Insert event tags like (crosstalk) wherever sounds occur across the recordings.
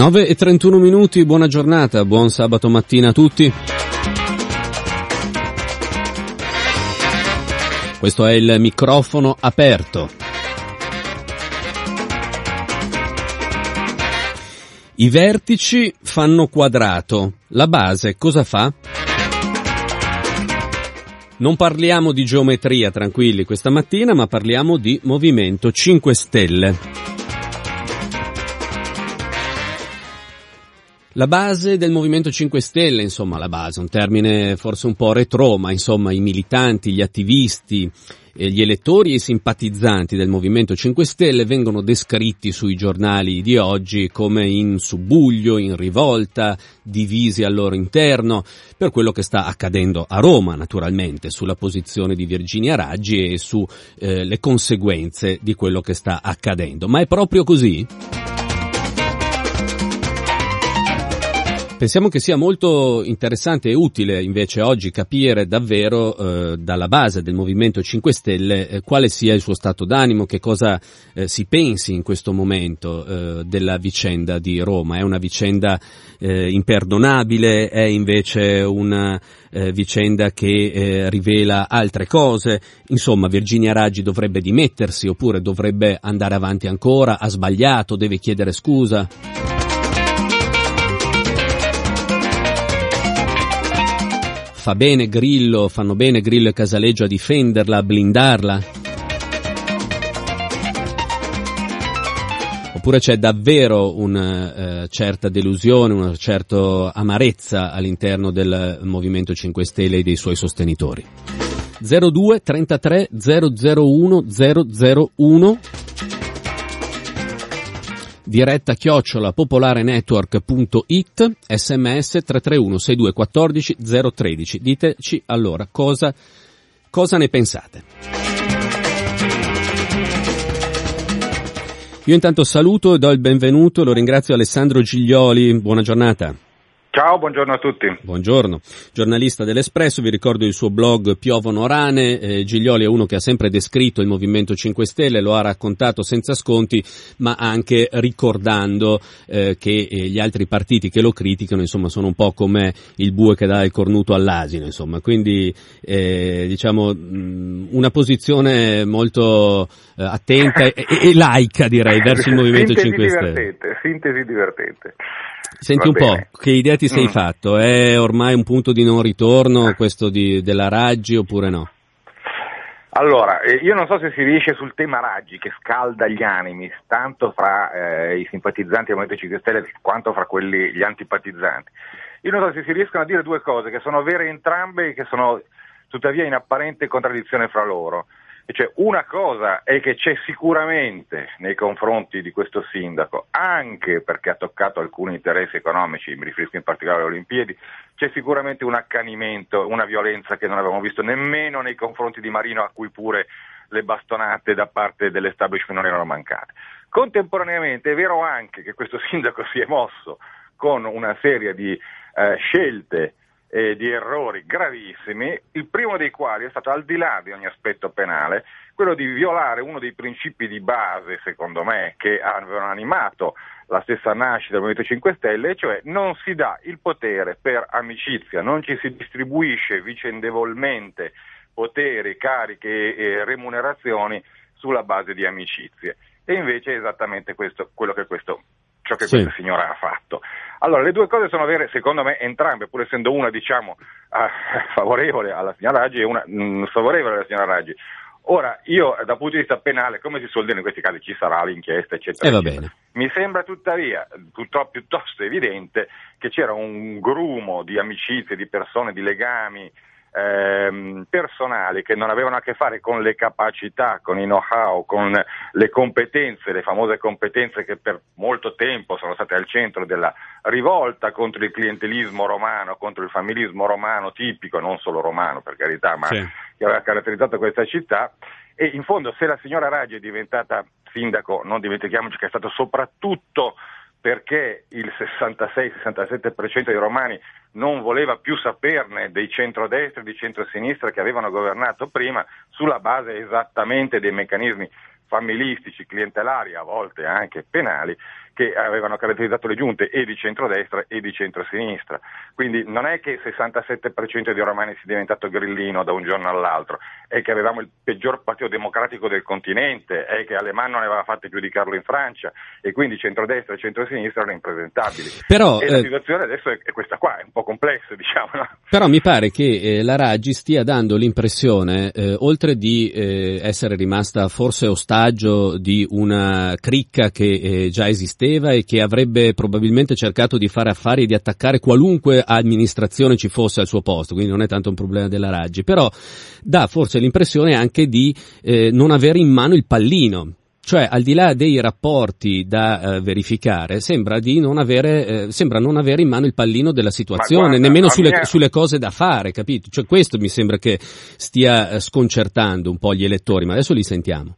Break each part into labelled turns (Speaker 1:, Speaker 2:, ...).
Speaker 1: 9 e 31 minuti, buona giornata, buon sabato mattina a tutti. Questo è il microfono aperto. I vertici fanno quadrato. La base cosa fa? Non parliamo di geometria, tranquilli, questa mattina, ma parliamo di Movimento 5 Stelle. La base del Movimento 5 Stelle, insomma la base, un termine forse un po' retro, ma insomma i militanti, gli attivisti, gli elettori e i simpatizzanti del Movimento 5 Stelle vengono descritti sui giornali di oggi come in subbuglio, in rivolta, divisi al loro interno, per quello che sta accadendo a Roma, naturalmente, sulla posizione di Virginia Raggi e sulle eh, conseguenze di quello che sta accadendo. Ma è proprio così? Pensiamo che sia molto interessante e utile invece oggi capire davvero eh, dalla base del Movimento 5 Stelle eh, quale sia il suo stato d'animo, che cosa eh, si pensi in questo momento eh, della vicenda di Roma. È una vicenda eh, imperdonabile, è invece una eh, vicenda che rivela altre cose. Insomma, Virginia Raggi dovrebbe dimettersi oppure dovrebbe andare avanti ancora, ha sbagliato, deve chiedere scusa. Fa bene Grillo, fanno bene Grillo e Casaleggio a difenderla, a blindarla? Oppure c'è davvero una eh, certa delusione, una certa amarezza all'interno del Movimento 5 Stelle e dei suoi sostenitori? 02 33 001 001 diretta chiocciola popolarenetwork.it, sms 331 6214 013. Diteci allora cosa, cosa ne pensate. Io intanto saluto e do il benvenuto, lo ringrazio Alessandro Giglioli, buona giornata.
Speaker 2: Ciao, buongiorno a tutti.
Speaker 1: Buongiorno, giornalista dell'Espresso, vi ricordo il suo blog Piovono Rane, eh, Giglioli è uno che ha sempre descritto il Movimento 5 Stelle, lo ha raccontato senza sconti, ma anche ricordando eh, che eh, gli altri partiti che lo criticano, insomma, sono un po' come il bue che dà il cornuto all'asino, insomma, quindi eh, diciamo mh, una posizione molto eh, attenta e, e, laica direi verso il (laughs) Movimento
Speaker 2: sintesi
Speaker 1: 5 Stelle.
Speaker 2: Divertente, sintesi divertente.
Speaker 1: Senti un po', che idea ti sei mm. fatto? È ormai un punto di non ritorno questo di, della Raggi oppure no?
Speaker 2: Allora, eh, io non so se si riesce sul tema Raggi che scalda gli animi, tanto fra eh, i simpatizzanti del Movimento 5 Stelle quanto fra quelli, gli antipatizzanti. Io non so se si riescono a dire due cose che sono vere entrambe e che sono tuttavia in apparente contraddizione fra loro. Cioè, una cosa è che c'è sicuramente nei confronti di questo sindaco, anche perché ha toccato alcuni interessi economici, mi riferisco in particolare alle Olimpiadi, c'è sicuramente un accanimento, una violenza che non avevamo visto nemmeno nei confronti di Marino, a cui pure le bastonate da parte dell'establishment non erano mancate. Contemporaneamente è vero anche che questo (laughs) sindaco si è mosso con una serie di eh, scelte eh, di errori gravissimi, il primo dei quali è stato al di là di ogni aspetto penale, quello di violare uno dei principi di base, secondo me, che avevano animato la stessa nascita del Movimento 5 Stelle, cioè non si dà il potere per amicizia, non ci si distribuisce vicendevolmente poteri, cariche e remunerazioni sulla base di amicizie. E invece è esattamente questo, quello che questo ciò che sì. questa signora ha fatto. Allora, le due cose sono vere, secondo me, entrambe, pur essendo una, diciamo, uh, (laughs) favorevole alla signora Raggi e una mh, mm, sfavorevole alla signora Raggi. Ora, io dal punto di vista penale, come si suol dire in questi casi, ci sarà l'inchiesta, eccetera.
Speaker 1: Eh,
Speaker 2: eccetera. Mi sembra tuttavia purtroppo, piuttosto evidente che c'era un grumo di amicizie, di persone, di legami, ehm, personali che non avevano a che fare con le capacità, con i know-how, con le competenze, le famose competenze che per molto tempo sono state al centro della rivolta contro il clientelismo romano, contro il familismo romano tipico, non solo romano per carità, ma sì. che aveva caratterizzato questa città. E in fondo se la signora Raggi è diventata sindaco, non dimentichiamoci che è stato soprattutto perché il 66-67% dei romani non voleva più saperne dei centrodestra e di centrosinistra che avevano governato prima sulla base esattamente dei meccanismi familistici, clientelari, a volte anche penali, che avevano caratterizzato le giunte e di centrodestra e di centrosinistra. Quindi non è che il 67% dei romani sia diventato grillino da un giorno all'altro, è che avevamo il peggior partito democratico del continente, è che Alemanno ne aveva fatte più di Carlo in Francia e quindi centrodestra e centrosinistra erano impresentabili.
Speaker 1: Però,
Speaker 2: e la eh, situazione adesso è, è, questa qua, è un po' complessa (laughs) diciamo. No?
Speaker 1: Però mi pare che eh, la Raggi stia dando l'impressione, eh, oltre di eh, essere rimasta forse ostaggio di una cricca che eh, già esisteva, esisteva e che avrebbe probabilmente cercato di fare affari e di attaccare qualunque amministrazione ci fosse al suo posto, quindi non è tanto un problema della Raggi, però dà forse l'impressione anche di eh, non avere in mano il pallino, cioè al di là dei rapporti da uh, verificare sembra, non avere, eh, sembra non avere in mano il pallino della situazione, guarda, nemmeno sulle, mia... sulle, cose da fare, capito? Cioè questo mi sembra che stia uh, sconcertando un po' gli elettori, ma adesso li sentiamo.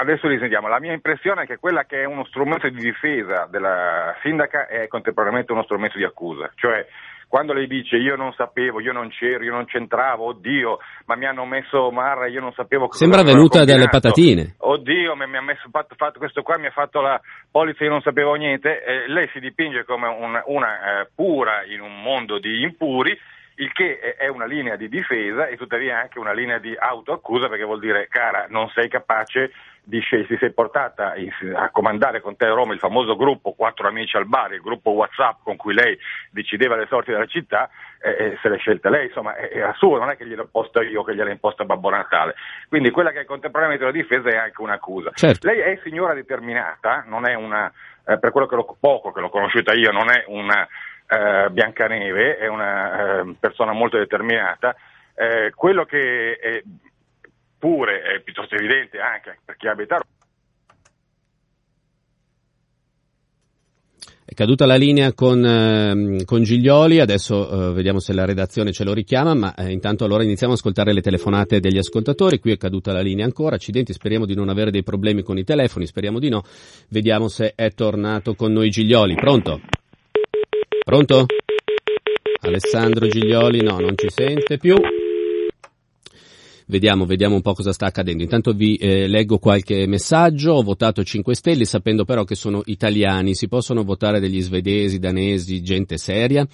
Speaker 2: Adesso li sentiamo. La mia impressione è che quella che è uno strumento di difesa della sindaca è contemporaneamente uno strumento di accusa. Cioè, quando lei dice io non sapevo, io non c'ero, io non c'entravo, oddio, ma mi hanno messo Marra, io non sapevo cosa
Speaker 1: Sembra venuta dalle patatine.
Speaker 2: Oddio, mi, mi ha messo, fatto, fatto, questo qua, mi ha fatto la polizia, io non sapevo niente. Eh, lei si dipinge come un, una eh, pura in un mondo di impuri il che è una linea di difesa e tuttavia anche una linea di autoaccusa perché vuol dire cara non sei capace si sei portata a comandare con te a Roma il famoso gruppo Quattro Amici al Bar, il gruppo Whatsapp con cui lei decideva le sorti della città, eh, se l'è scelta lei, insomma era sua, non è che gliel'ho imposta io che gliel'ha imposta Babbo Natale. Quindi quella che è contemporaneamente una difesa è anche un'accusa.
Speaker 1: Certo.
Speaker 2: Lei è signora determinata, non è una, eh, per quello che l'ho, poco che l'ho conosciuta io, non è una eh, Biancaneve, è una eh, persona molto determinata. Eh, quello che è pure è piuttosto evidente anche per chi abita a
Speaker 1: È caduta la linea con, eh, con Giglioli, adesso eh, vediamo se la redazione ce lo richiama, ma eh, intanto allora iniziamo ad ascoltare le telefonate degli ascoltatori, qui è caduta la linea ancora, accidenti, speriamo di non avere dei problemi con i telefoni, speriamo di no, vediamo se è tornato con noi Giglioli, pronto? Pronto? Alessandro Giglioli, no, non ci sente più. Vediamo, vediamo un po' cosa sta accadendo. Intanto vi eh, leggo qualche messaggio. Ho votato 5 Stelle sapendo però che sono italiani. Si possono votare degli svedesi, danesi, gente seria?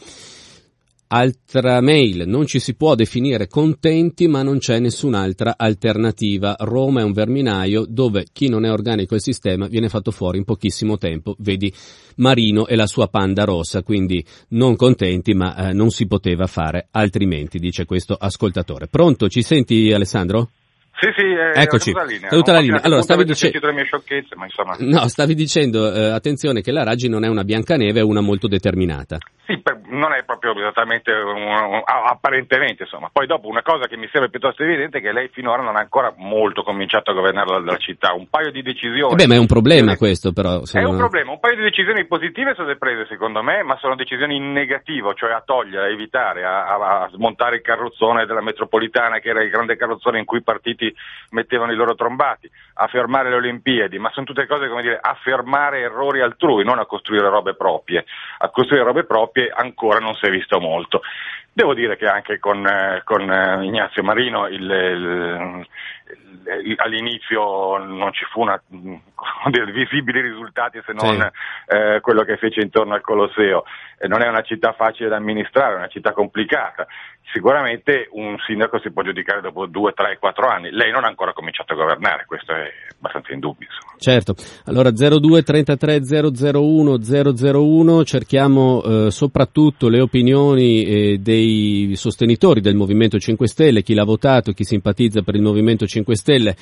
Speaker 1: Altra mail, non ci si può definire contenti ma non c'è nessun'altra alternativa. Roma è un verminaio dove chi non è organico al sistema viene fatto fuori in pochissimo tempo. Vedi Marino e la sua panda rossa, quindi non contenti ma eh, non si poteva fare altrimenti, dice questo ascoltatore. Pronto, ci senti Alessandro?
Speaker 2: Sì, sì, è
Speaker 1: Eccoci,
Speaker 2: la linea.
Speaker 1: Caduta la linea. Allora, stavi, dice... no, stavi dicendo, eh, attenzione, che la Raggi non è una Biancaneve, è una molto determinata.
Speaker 2: Sì, per, non è proprio esattamente un, un, apparentemente, insomma. Poi dopo una cosa che mi sembra piuttosto evidente è che lei finora non ha ancora molto cominciato a governare la, la città. Un paio di decisioni.
Speaker 1: Eh beh, ma è un problema questo, però.
Speaker 2: È non... un problema. Un paio di decisioni positive sono state prese, secondo me, ma sono decisioni in negativo, cioè a togliere, a evitare, a, a, a smontare il carrozzone della metropolitana, che era il grande carrozzone in cui i partiti mettevano i loro trombati, a fermare le Olimpiadi, ma sono tutte cose come dire a fermare errori altrui, non a costruire robe proprie. A costruire robe proprie ancora non si è visto molto. Devo dire che anche con, eh, con eh, Ignazio Marino il, il, il, all'inizio non ci fu una, dire, visibili risultati se non sì. eh, quello che fece intorno al Colosseo. Eh, non è una città facile da amministrare, è una città complicata. Sicuramente un sindaco si può giudicare dopo due, tre, quattro anni. Lei non ha ancora cominciato a governare, questo è abbastanza indubbio. Insomma.
Speaker 1: Certo, allora 02 33 001 001 cerchiamo eh, soprattutto le opinioni eh, dei sostenitori del Movimento 5 Stelle, chi l'ha votato, chi simpatizza per il Movimento 5 Stelle.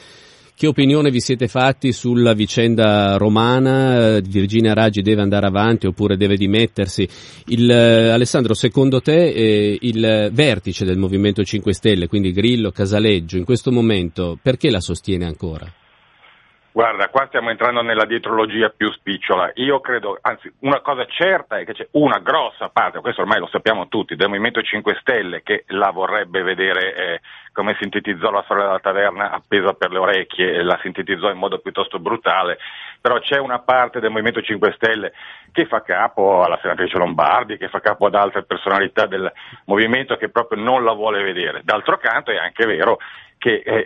Speaker 1: Che opinione vi siete fatti sulla vicenda romana? Virginia Raggi deve andare avanti oppure deve dimettersi? Il, eh, Alessandro, secondo te eh, il vertice del Movimento 5 Stelle, quindi Grillo, Casaleggio, in questo momento perché la sostiene ancora?
Speaker 2: Guarda, qua stiamo entrando nella dietrologia più spicciola. Io credo, anzi, una cosa certa è che c'è una grossa parte, questo ormai lo sappiamo tutti, del Movimento 5 Stelle che la vorrebbe vedere, eh, come sintetizzò la storia della taverna, appesa per le orecchie, la sintetizzò in modo piuttosto brutale, però c'è una parte del Movimento 5 Stelle che fa capo alla senatrice Lombardi, che fa capo ad altre personalità del movimento che proprio non la vuole vedere. D'altro canto è anche vero che è,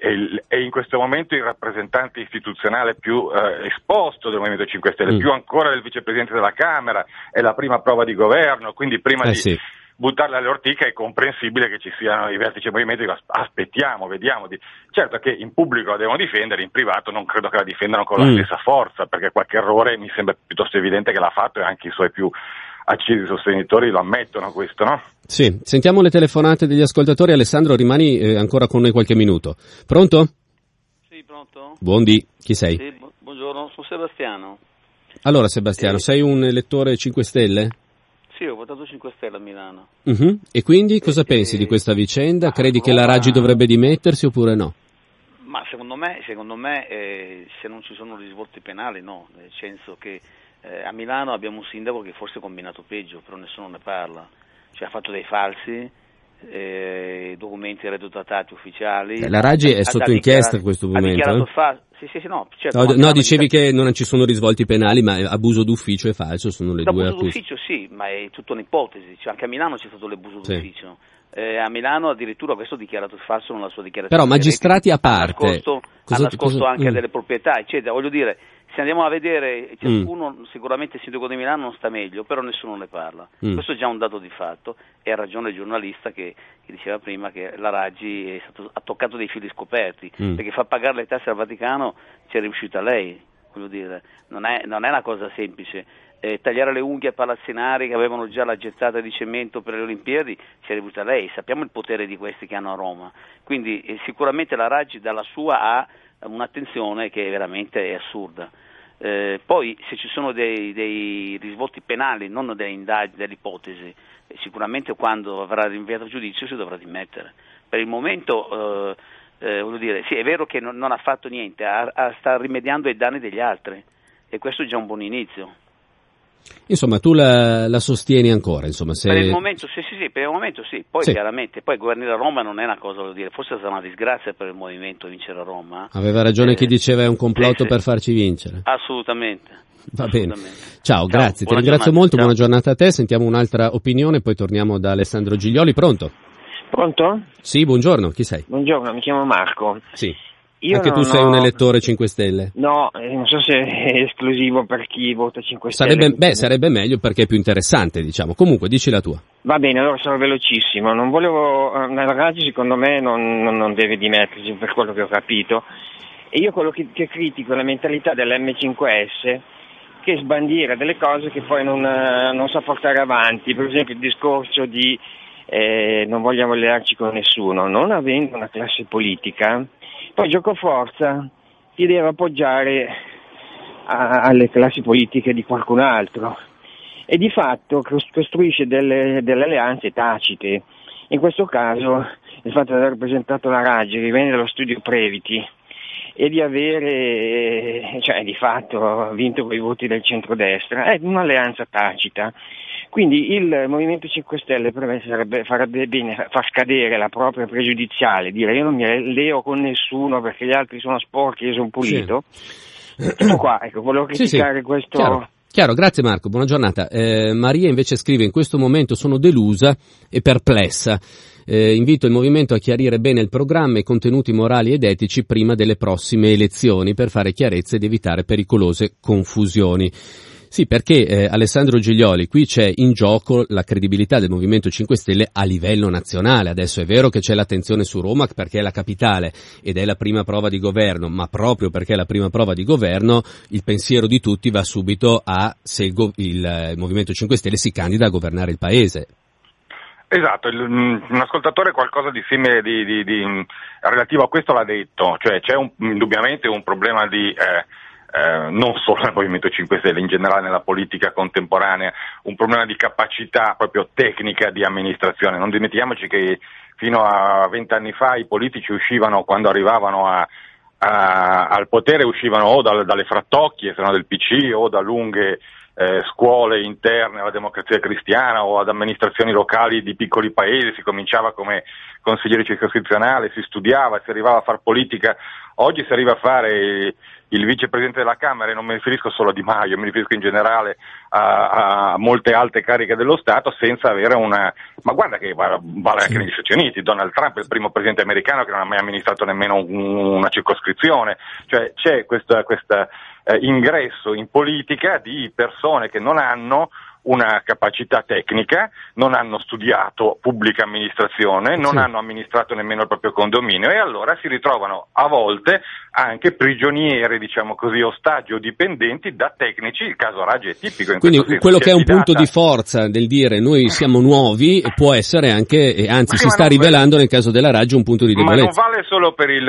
Speaker 2: è, in questo momento il rappresentante istituzionale più eh, esposto del Movimento 5 Stelle, mm. più ancora del vicepresidente della Camera, è la prima prova di governo, quindi prima eh, di sì. Buttarla alle ortiche è comprensibile che ci siano i vertici del movimento che aspettiamo, vediamo. Di... Certo che in pubblico la devono difendere, in privato non credo che la difendano con la mm. stessa forza, perché qualche errore mi sembra piuttosto evidente che l'ha fatto e anche i suoi più accesi sostenitori lo ammettono questo, no?
Speaker 1: Sì, sentiamo le telefonate degli ascoltatori. Alessandro, rimani eh, ancora con noi qualche minuto. Pronto?
Speaker 3: Sì, pronto.
Speaker 1: Buondì, chi sei?
Speaker 3: Sì, bu- buongiorno, sono Sebastiano.
Speaker 1: Allora Sebastiano, eh. sei un elettore 5 Stelle?
Speaker 3: Sì, ho votato 5 Stelle a Milano.
Speaker 1: Uh-huh. E quindi cosa pensi di questa vicenda? Credi Roma... che la Raggi dovrebbe dimettersi oppure no?
Speaker 3: Ma secondo me, secondo me eh, se non ci sono risvolti penali no, nel senso che eh, a Milano abbiamo un sindaco che forse ha combinato peggio, però nessuno ne parla. Cioè ha fatto dei falsi, eh, documenti reddutati ufficiali.
Speaker 1: Eh, la Raggi è sotto inchiesta in questo momento?
Speaker 3: Fa- sì, sì, sì, no, certo,
Speaker 1: no, no dicevi che non ci sono risvolti penali, ma abuso d'ufficio e falso sono le due
Speaker 3: accusi. Abuso d'ufficio sì, ma è tutta un'ipotesi, cioè, anche a Milano c'è stato l'abuso d'ufficio. Eh, a Milano addirittura questo ha dichiarato falso nella sua dichiarazione.
Speaker 1: Però magistrati a parte. Ha
Speaker 3: nascosto, cosa, ha nascosto cosa, anche mm. delle proprietà, eccetera. Voglio dire, se andiamo a vedere, ciascuno, mm. sicuramente il sindaco di Milano non sta meglio, però nessuno ne parla. Mm. Questo è già un dato di fatto e ha ragione il giornalista che, che diceva prima che la Raggi stato, ha toccato dei fili scoperti, mm. perché fa pagare le tasse al Vaticano ci è riuscita lei, voglio dire, non è, non è una cosa semplice. Eh, tagliare le unghie ai palazzinari che avevano già la gettata di cemento per le Olimpiadi ci è riuscita lei, sappiamo il potere di questi che hanno a Roma, quindi eh, sicuramente la Raggi dalla sua ha un'attenzione che veramente è assurda. Eh, poi se ci sono dei, dei risvolti penali, non delle indagini, delle ipotesi, eh, sicuramente quando avrà rinviato a giudizio si dovrà dimettere. Per il momento, eh, eh, dire, sì, è vero che non, non ha fatto niente, ha, ha, sta rimediando ai danni degli altri e questo è già un buon inizio.
Speaker 1: Insomma, tu la, la sostieni ancora? Insomma, se...
Speaker 3: Per il momento sì, sì, sì, per il momento sì. Poi sì. chiaramente, poi governare a Roma non è una cosa, dire, forse sarà una disgrazia per il movimento vincere a Roma.
Speaker 1: Aveva ragione eh, chi diceva è un complotto sì, per farci vincere.
Speaker 3: Assolutamente.
Speaker 1: Va bene. Ciao, Ciao grazie, ti ringrazio giornata. molto, Ciao. buona giornata a te, sentiamo un'altra opinione, poi torniamo da Alessandro Giglioli. Pronto?
Speaker 4: Pronto?
Speaker 1: Sì, buongiorno, chi sei?
Speaker 4: Buongiorno, mi chiamo Marco.
Speaker 1: Sì. Io Anche tu sei ho... un elettore 5 Stelle?
Speaker 4: No, eh, non so se è esclusivo per chi vota 5
Speaker 1: Stelle. Sarebbe, beh, sarebbe meglio perché è più interessante, diciamo. Comunque, dici la tua.
Speaker 4: Va bene, allora sarò velocissimo. Non volevo... Eh, Raggi secondo me non, non, non, deve dimettersi per quello che ho capito. E io quello che, che critico è la mentalità dell'M5S che sbandiera delle cose che poi non, eh, non sa portare avanti. Per esempio il discorso di eh, non vogliamo allearci con nessuno. Non avendo una classe polica poi gioco forza si deve appoggiare a, alle classi politiche di qualcun altro e di fatto costruisce delle, delle alleanze tacite. In questo caso il fatto di aver presentato la Raggi, che viene dallo studio Previti, e di avere, cioè di fatto, vinto con i voti del centrodestra, è un'alleanza tacita. Quindi il Movimento 5 Stelle per me sarebbe, farebbe bene far scadere la propria pregiudiziale, dire io non mi alleo con nessuno perché gli altri sono sporchi e io sono pulito. Sì. Tutto qua, ecco, volevo criticare sì, sì. questo,
Speaker 1: Chiaro, grazie Marco, buona giornata. Eh, Maria invece scrive in questo momento sono delusa e perplessa. Eh, invito il movimento a chiarire bene il programma e i contenuti morali ed etici prima delle prossime elezioni per fare chiarezza ed evitare pericolose confusioni. Sì, perché eh, Alessandro Giglioli, qui c'è in gioco la credibilità del Movimento 5 Stelle a livello nazionale. Adesso è vero che c'è l'attenzione su Roma perché è la capitale ed è la prima prova di governo, ma proprio perché è la prima prova di governo il pensiero di tutti va subito a se il, il, il Movimento 5 Stelle si candida a governare il Paese.
Speaker 2: Esatto, mm, un ascoltatore qualcosa di simile di, di, di, mm, relativo a questo l'ha detto, cioè c'è un, indubbiamente un problema di eh, eh, non solo nel Movimento 5 Stelle, in generale nella politica contemporanea, un problema di capacità proprio tecnica di amministrazione. Non dimentichiamoci che fino a vent'anni fa i politici uscivano quando arrivavano a, a, al potere uscivano o dal, dalle frattocchie, se no del PC, o da lunghe eh, scuole interne alla democrazia cristiana o ad amministrazioni locali di piccoli paesi, si cominciava come consigliere circoscrizionale, si studiava, si arrivava a fare politica, oggi si arriva a fare il vicepresidente della Camera, e non mi riferisco solo a Di Maio, mi riferisco in generale a, a molte alte cariche dello Stato senza avere una... ma guarda che vale anche negli Stati Uniti, Donald Trump è il primo presidente americano che non ha mai amministrato nemmeno una circoscrizione, cioè c'è questo eh, ingresso in politica di persone che non hanno una capacità tecnica, non hanno studiato pubblica amministrazione, non sì. hanno amministrato nemmeno il proprio condominio e allora si ritrovano a volte anche prigionieri, diciamo così, ostaggi o dipendenti da tecnici, il caso Raggi è tipico. In
Speaker 1: Quindi quello che è un punto di forza del dire noi siamo nuovi può essere anche, anzi sì, si sta rivelando nel caso della Raggi un punto di debolezza.
Speaker 2: Ma non vale solo per il,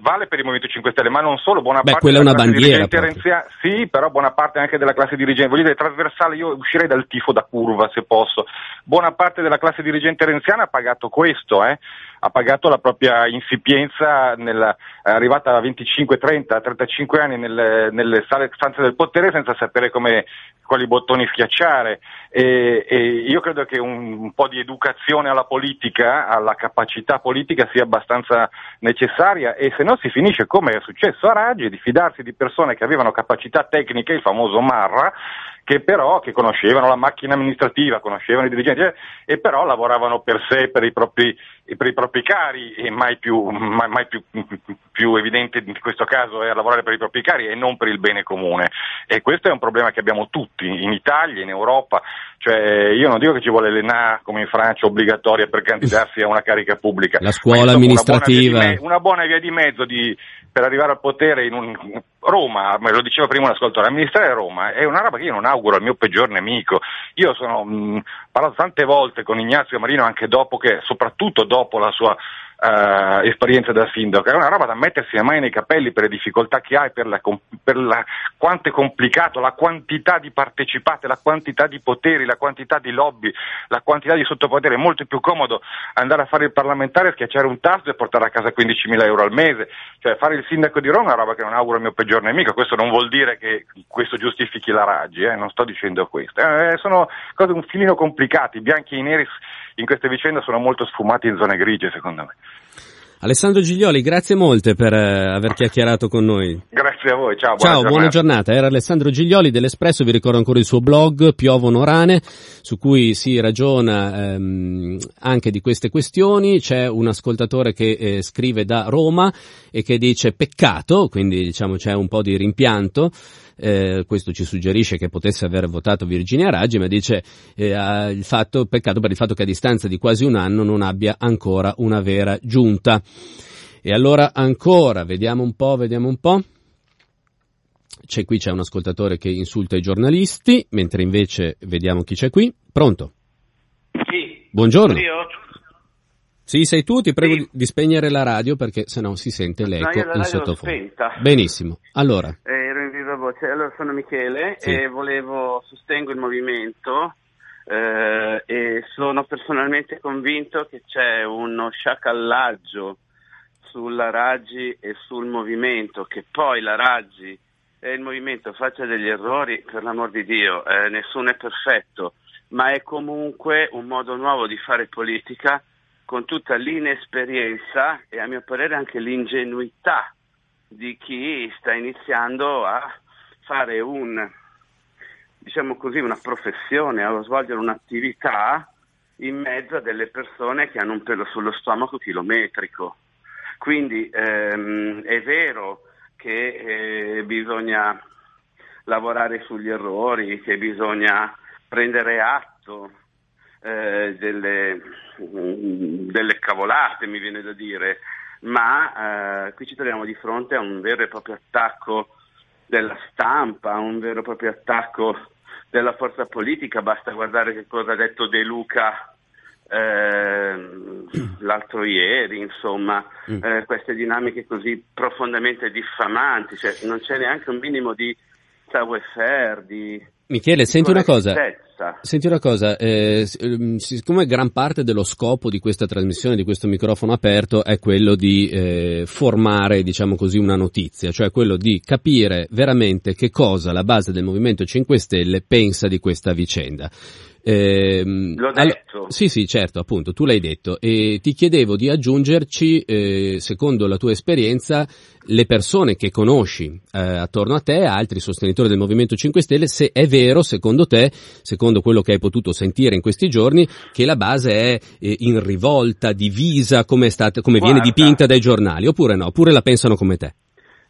Speaker 2: vale per il Movimento 5 Stelle, ma non solo, buona
Speaker 1: Beh,
Speaker 2: parte
Speaker 1: è una bandiera.
Speaker 2: Renzia, sì, però buona parte anche della classe dirigente, voglio dire trasversale, io uscirei dal tifo da curva se posso. Buona parte della classe dirigente renziana ha pagato questo, eh? ha pagato la propria insipienza nella, arrivata a 25, 30, 35 anni nelle, nelle stanze del potere senza sapere come, quali bottoni schiacciare e, e io credo che un, un, po' di educazione alla politica, alla capacità politica sia abbastanza necessaria e se no si finisce come è successo a Raggi di fidarsi di persone che avevano capacità tecniche, il famoso Marra, che però che conoscevano la macchina amministrativa, conoscevano i dirigenti e però lavoravano per sé, per i propri, per i propri cari e mai, più, mai, mai più, più, evidente in questo caso è lavorare per i propri cari e non per il bene comune. E questo è un problema che abbiamo tutti in Italia, in Europa, cioè io non dico che ci vuole l'ENA come in Francia obbligatoria per candidarsi a una carica pubblica,
Speaker 1: la scuola amministrativa,
Speaker 2: una buona, una buona via di mezzo di per arrivare al potere in un... Roma, me lo diceva prima un ascoltatore, amministrare Roma è una roba che io non auguro al mio peggior nemico. Io sono mh, parlato tante volte con Ignazio Marino anche dopo che, soprattutto dopo la sua uh, esperienza da sindaco, è una roba da mettersi le mani nei capelli per le difficoltà che hai, per, la, per la, quanto è complicato, la quantità di partecipate, la quantità di poteri, la quantità di lobby, la quantità di sottopoteri, è molto più comodo andare a fare il parlamentare, schiacciare un tasto e portare a casa 15.000 euro al mese, cioè fare il sindaco di Roma è una roba che non auguro al mio peggior nemico, questo non vuol dire che questo giustifichi la Raggi, eh? non sto dicendo questo, eh, sono cose un filino complicate, bianchi e neri in queste vicende sono molto sfumati in zone grigie secondo me.
Speaker 1: Alessandro Giglioli, grazie molte per eh, aver chiacchierato con noi.
Speaker 2: Grazie a voi, ciao.
Speaker 1: Buona ciao, giornata. buona giornata. Era Alessandro Giglioli dell'Espresso, vi ricordo ancora il suo blog Piovono Rane, su cui si ragiona ehm, anche di queste questioni. C'è un ascoltatore che eh, scrive da Roma e che dice peccato, quindi diciamo c'è un po' di rimpianto eh, questo ci suggerisce che potesse aver votato Virginia Raggi, ma dice eh, il fatto, peccato per il fatto che a distanza di quasi un anno non abbia ancora una vera giunta. E allora ancora, vediamo un po', vediamo un po'. C'è qui c'è un ascoltatore che insulta i giornalisti, mentre invece vediamo chi c'è qui. Pronto?
Speaker 5: Sì.
Speaker 1: Buongiorno. Io? Sì, sei tu, ti prego sì. di spegnere la radio perché sennò si sente l'eco no, in sottofondo. Benissimo. Allora.
Speaker 5: Eh, voce. Allora sono Michele sì. e volevo sostengo il movimento eh, e sono personalmente convinto che c'è uno sciacallaggio sulla Raggi e sul movimento, che poi la Raggi e il movimento faccia degli errori, per l'amor di Dio, eh, nessuno è perfetto, ma è comunque un modo nuovo di fare politica con tutta l'inesperienza e a mio parere anche l'ingenuità di chi sta iniziando a fare un diciamo così, una professione, a svolgere un'attività in mezzo a delle persone che hanno un pelo sullo stomaco chilometrico. Quindi ehm, è vero che eh, bisogna lavorare sugli errori, che bisogna prendere atto eh, delle, delle, cavolate, mi viene da dire, ma eh, qui ci troviamo di fronte a un vero e proprio attacco della stampa, un vero e proprio attacco della forza politica, basta guardare che cosa ha detto De Luca eh, l'altro ieri, insomma, mm. eh, queste dinamiche così profondamente diffamanti, cioè, non c'è neanche un minimo di savoir-faire, di...
Speaker 1: Michele, senti una cosa. Senti una cosa, eh, ehm, siccome gran parte dello scopo di questa trasmissione, di questo microfono aperto, è quello di eh, formare, diciamo così, una notizia, cioè quello di capire veramente che cosa la base del Movimento 5 Stelle pensa di questa vicenda.
Speaker 5: Eh, L'ho detto. Allora,
Speaker 1: sì, sì, certo, appunto, tu l'hai detto. E ti chiedevo di aggiungerci, eh, secondo la tua esperienza, le persone che conosci eh, attorno a te, altri sostenitori del Movimento 5 Stelle, se è vero, secondo te, secondo quello che hai potuto sentire in questi giorni, che la base è eh, in rivolta, divisa, come, stata, come viene dipinta dai giornali, oppure no, oppure la pensano come te.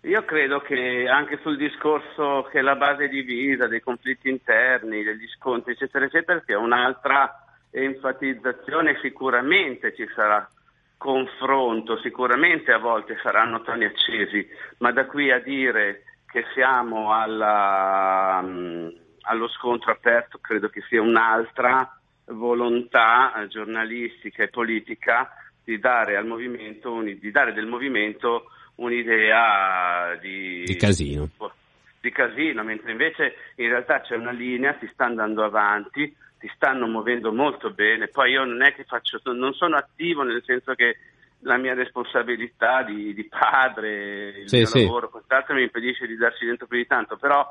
Speaker 5: Io credo che anche sul discorso che la base è divisa, dei conflitti interni, degli scontri, eccetera, eccetera, sia un'altra enfatizzazione, sicuramente ci sarà confronto, sicuramente a volte saranno toni accesi, ma da qui a dire che siamo alla, um, allo scontro aperto credo che sia un'altra volontà eh, giornalistica e politica di dare, movimento, di dare del movimento un'idea di,
Speaker 1: di casino.
Speaker 5: Di casino, mentre invece in realtà c'è una linea, si sta andando avanti, si stanno muovendo molto bene. Poi io non è che faccio, non sono attivo nel senso che la mia responsabilità di, di padre, il sì, mio sì. lavoro, quant'altro mi impedisce di darci dentro più di tanto, però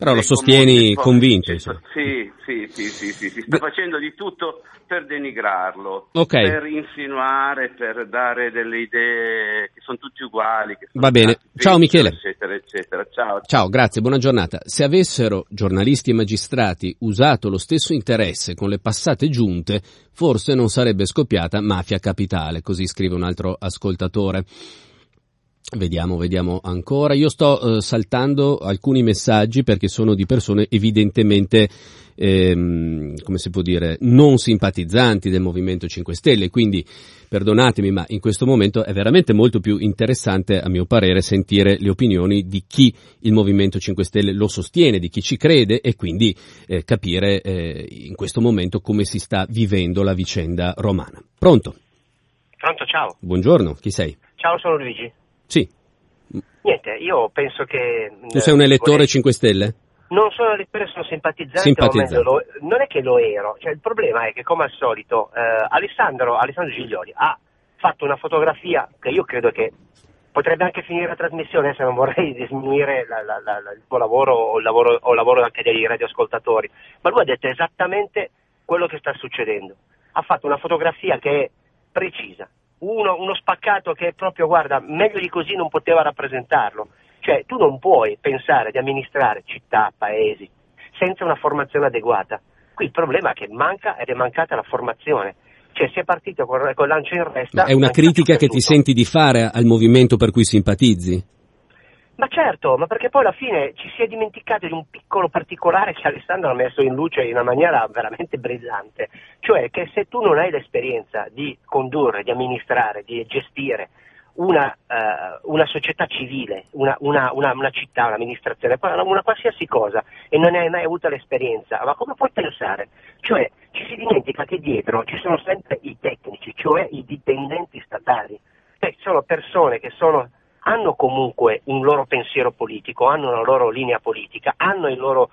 Speaker 1: però lo sostieni convinto.
Speaker 5: Sì, sì, sì, sì, sì, si sta facendo di tutto per denigrarlo, per insinuare, per dare delle idee che sono tutti uguali.
Speaker 1: Va bene, ciao Michele.
Speaker 5: Eccetera, eccetera. Ciao.
Speaker 1: ciao, grazie, buona giornata. Se avessero giornalisti e magistrati usato lo stesso interesse con le passate giunte, forse non sarebbe scoppiata mafia capitale, così scrive un altro ascoltatore. Vediamo, vediamo ancora. Io sto eh, saltando alcuni messaggi perché sono di persone evidentemente, ehm, come si può dire, non simpatizzanti del Movimento 5 Stelle, quindi perdonatemi, ma in questo momento è veramente molto più interessante, a mio parere, sentire le opinioni di chi il Movimento 5 Stelle lo sostiene, di chi ci crede e quindi eh, capire eh, in questo momento come si sta vivendo la vicenda romana. Pronto?
Speaker 6: Pronto, ciao.
Speaker 1: Buongiorno, chi sei?
Speaker 6: Ciao, sono Luigi.
Speaker 1: Sì.
Speaker 6: Niente, io penso che...
Speaker 1: Tu sei un elettore vorrei... 5 Stelle?
Speaker 6: Non sono elettore, sono simpatizzante,
Speaker 1: simpatizzante.
Speaker 6: Lo, non è che lo ero, cioè, il problema è che come al solito eh, Alessandro, Alessandro Giglioli ha fatto una fotografia che io credo che potrebbe anche finire la trasmissione se non vorrei (laughs) diminuire il tuo lavoro o il lavoro, o il lavoro anche dei radioascoltatori, ma lui ha detto esattamente quello che sta succedendo. Ha fatto una fotografia che è precisa, uno, uno spaccato che proprio, guarda, meglio di così non poteva rappresentarlo. Cioè, tu non puoi pensare di amministrare città, paesi, senza una formazione adeguata. Qui il problema è che manca ed è mancata la formazione. Cioè, si è partito con, con lancio in resta.
Speaker 1: È una critica che ti senti di fare al movimento per cui simpatizzi?
Speaker 6: Ma certo, ma perché poi alla fine ci si è dimenticato di un piccolo particolare che Alessandro ha messo in luce in una maniera veramente brillante, cioè che se tu non hai l'esperienza di condurre, di amministrare, di gestire una, uh, una società civile, una, una, una, città, un'amministrazione, una qualsiasi cosa e non hai mai avuto l'esperienza, ma come puoi pensare? Cioè ci si dimentica che dietro ci sono sempre i tecnici, cioè i dipendenti statali, cioè sono persone che sono hanno comunque un loro pensiero politico, hanno una loro linea politica, hanno il loro,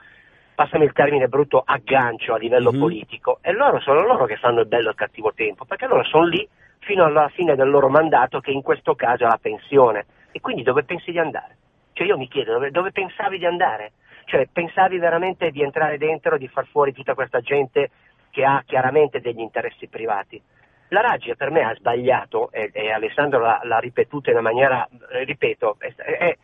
Speaker 6: passami il termine brutto, aggancio a livello mm-hmm. politico e loro sono loro che fanno il bello e il cattivo tempo, perché loro sono lì fino alla fine del loro mandato che in questo caso è la pensione. E quindi dove pensi di andare? Cioè io mi chiedo dove, dove pensavi di andare? Cioè pensavi veramente di entrare dentro, di far fuori tutta questa gente che ha chiaramente degli interessi privati? La Raggi per me ha sbagliato, e, e Alessandro l'ha, l'ha, ripetuto in una maniera, eh, ripeto, è,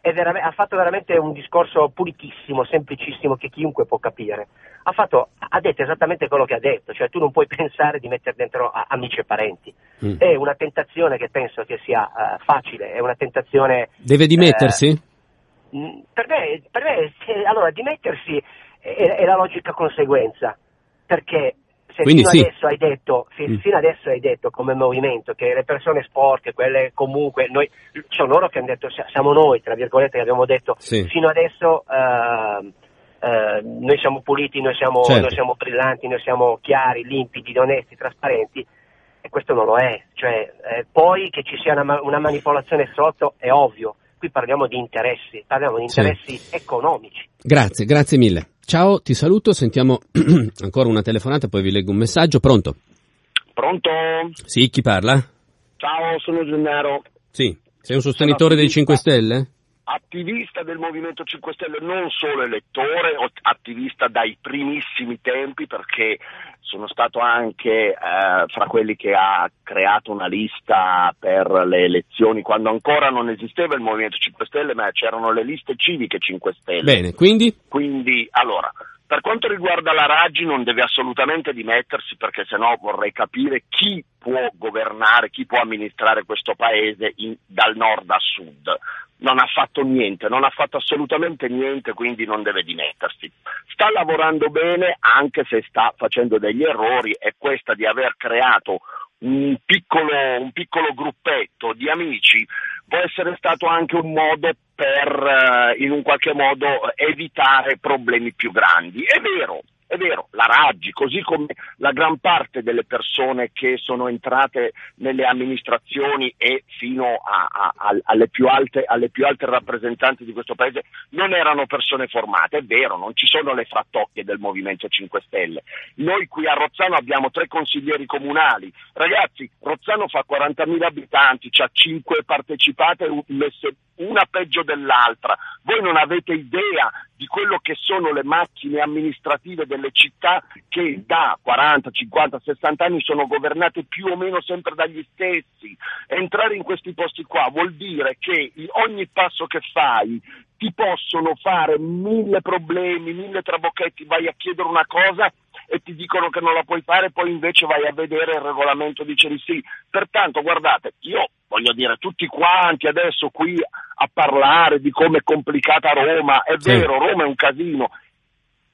Speaker 6: è, vera- ha fatto veramente un discorso pulitissimo, semplicissimo, che chiunque può capire. Ha, fatto, ha, detto esattamente quello che ha detto, cioè tu non puoi (laughs) pensare di mettere dentro a- amici e parenti. Mm. È una tentazione che penso che sia uh, facile, è una tentazione...
Speaker 1: Deve dimettersi?
Speaker 6: Uh, per me, per me allora, dimettersi è, è la logica conseguenza, perché se Quindi fino, sì. adesso hai detto, mm. fino adesso hai detto come movimento che le persone sporche, quelle comunque, noi, sono loro che hanno detto, siamo noi, tra virgolette, che abbiamo detto sì. fino adesso uh, uh, noi siamo puliti, noi siamo, certo. noi siamo, brillanti, noi siamo chiari, limpidi, onesti, trasparenti, e questo non lo è. Cioè, eh, poi che ci sia una, una, manipolazione sotto è ovvio, qui parliamo di interessi, parliamo di interessi sì. economici.
Speaker 1: Grazie, grazie mille. Ciao, ti saluto, sentiamo (clears throat) ancora una telefonata, poi vi leggo un messaggio. Pronto?
Speaker 7: Pronto?
Speaker 1: Sì, chi parla?
Speaker 7: Ciao, sono Gennaro.
Speaker 1: Sì, sei un sostenitore dei 5 Stelle?
Speaker 7: Attivista del Movimento 5 Stelle, non solo elettore, attivista dai primissimi tempi perché sono stato anche eh, fra quelli che ha creato una lista per le elezioni quando ancora non esisteva il Movimento 5 Stelle, ma c'erano le liste civiche 5 Stelle.
Speaker 1: Bene, quindi?
Speaker 7: Quindi, allora, per quanto riguarda la Raggi non deve assolutamente dimettersi perché sennò vorrei capire chi può governare, chi può amministrare questo paese in, dal nord a sud non ha fatto niente, non ha fatto assolutamente niente, quindi non deve dimettersi. Sta lavorando bene anche se sta facendo degli errori e questa di aver creato un piccolo, un piccolo gruppetto di amici può essere stato anche un modo per eh, in un qualche modo evitare problemi più grandi. È vero, è vero, la Raggi, così come la gran parte delle persone che sono entrate nelle amministrazioni e fino a, a, a, alle, più alte, alle, più alte, rappresentanti di questo paese non erano persone formate, è vero, non ci sono le frattocchie del Movimento 5 Stelle. Noi qui a Rozzano abbiamo tre consiglieri comunali. Ragazzi, Rozzano fa 40.000 abitanti, ha 5 partecipate, una peggio dell'altra. Voi non avete idea di quello che sono le macchine amministrative delle città che da 40, 50, 60 anni sono governate più o meno sempre dagli stessi. Entrare in questi posti qua vuol dire che ogni passo che fai ti possono fare mille problemi, mille trabocchetti, vai a chiedere una cosa e ti dicono che non la puoi fare, poi invece vai a vedere il regolamento dice di sì. Pertanto, guardate, io voglio dire, tutti quanti adesso qui a parlare di come è complicata Roma, è sì. vero, Roma è un casino,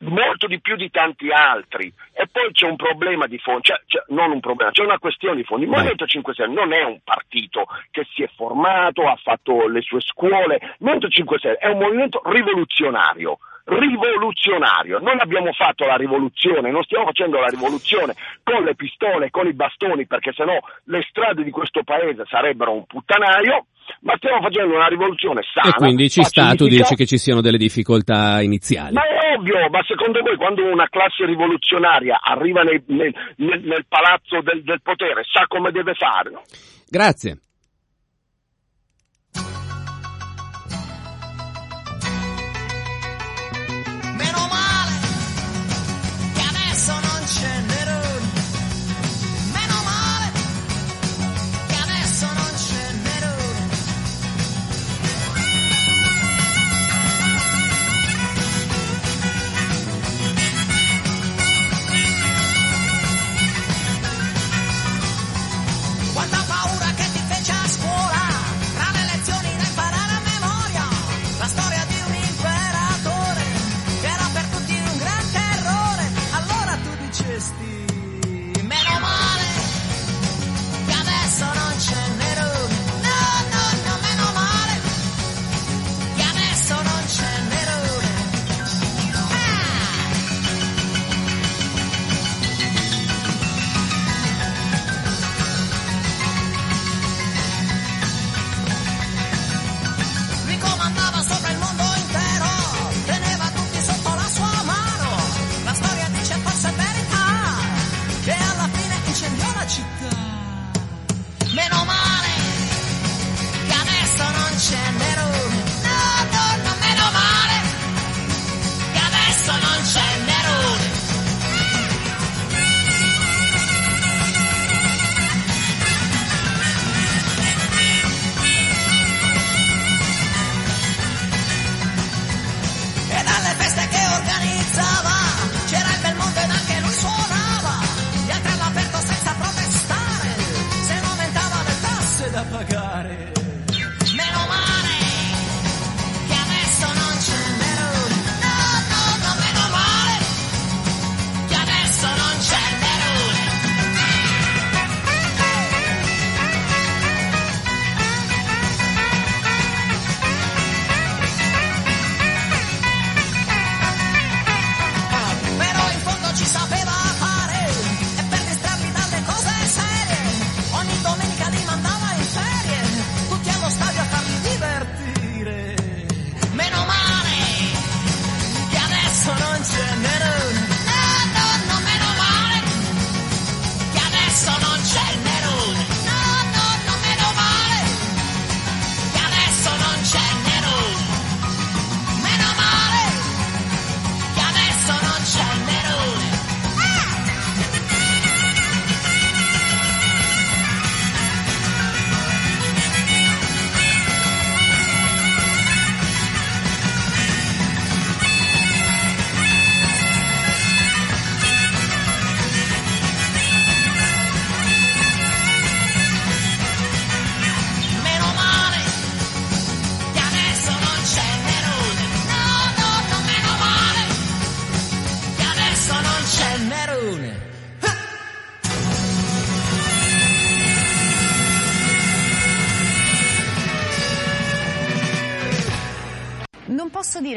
Speaker 7: molto di più di tanti altri. E poi c'è un problema di fondo, cioè, cioè, non un problema, c'è una questione di fondo. Il Movimento 5 Stelle non è un partito che si è formato, ha fatto le sue scuole, il Movimento 5 Stelle è un movimento rivoluzionario rivoluzionario. Non abbiamo fatto la rivoluzione, non stiamo facendo la rivoluzione con le pistole, con i bastoni, perché sennò le strade di questo paese sarebbero un puttanaio, ma stiamo facendo una rivoluzione sana.
Speaker 1: E quindi ci sta, tu dici che ci siano delle difficoltà iniziali.
Speaker 7: Ma è ovvio, ma secondo voi quando una classe rivoluzionaria arriva nel, nel, nel, palazzo del, del potere sa come deve fare? No?
Speaker 1: Grazie.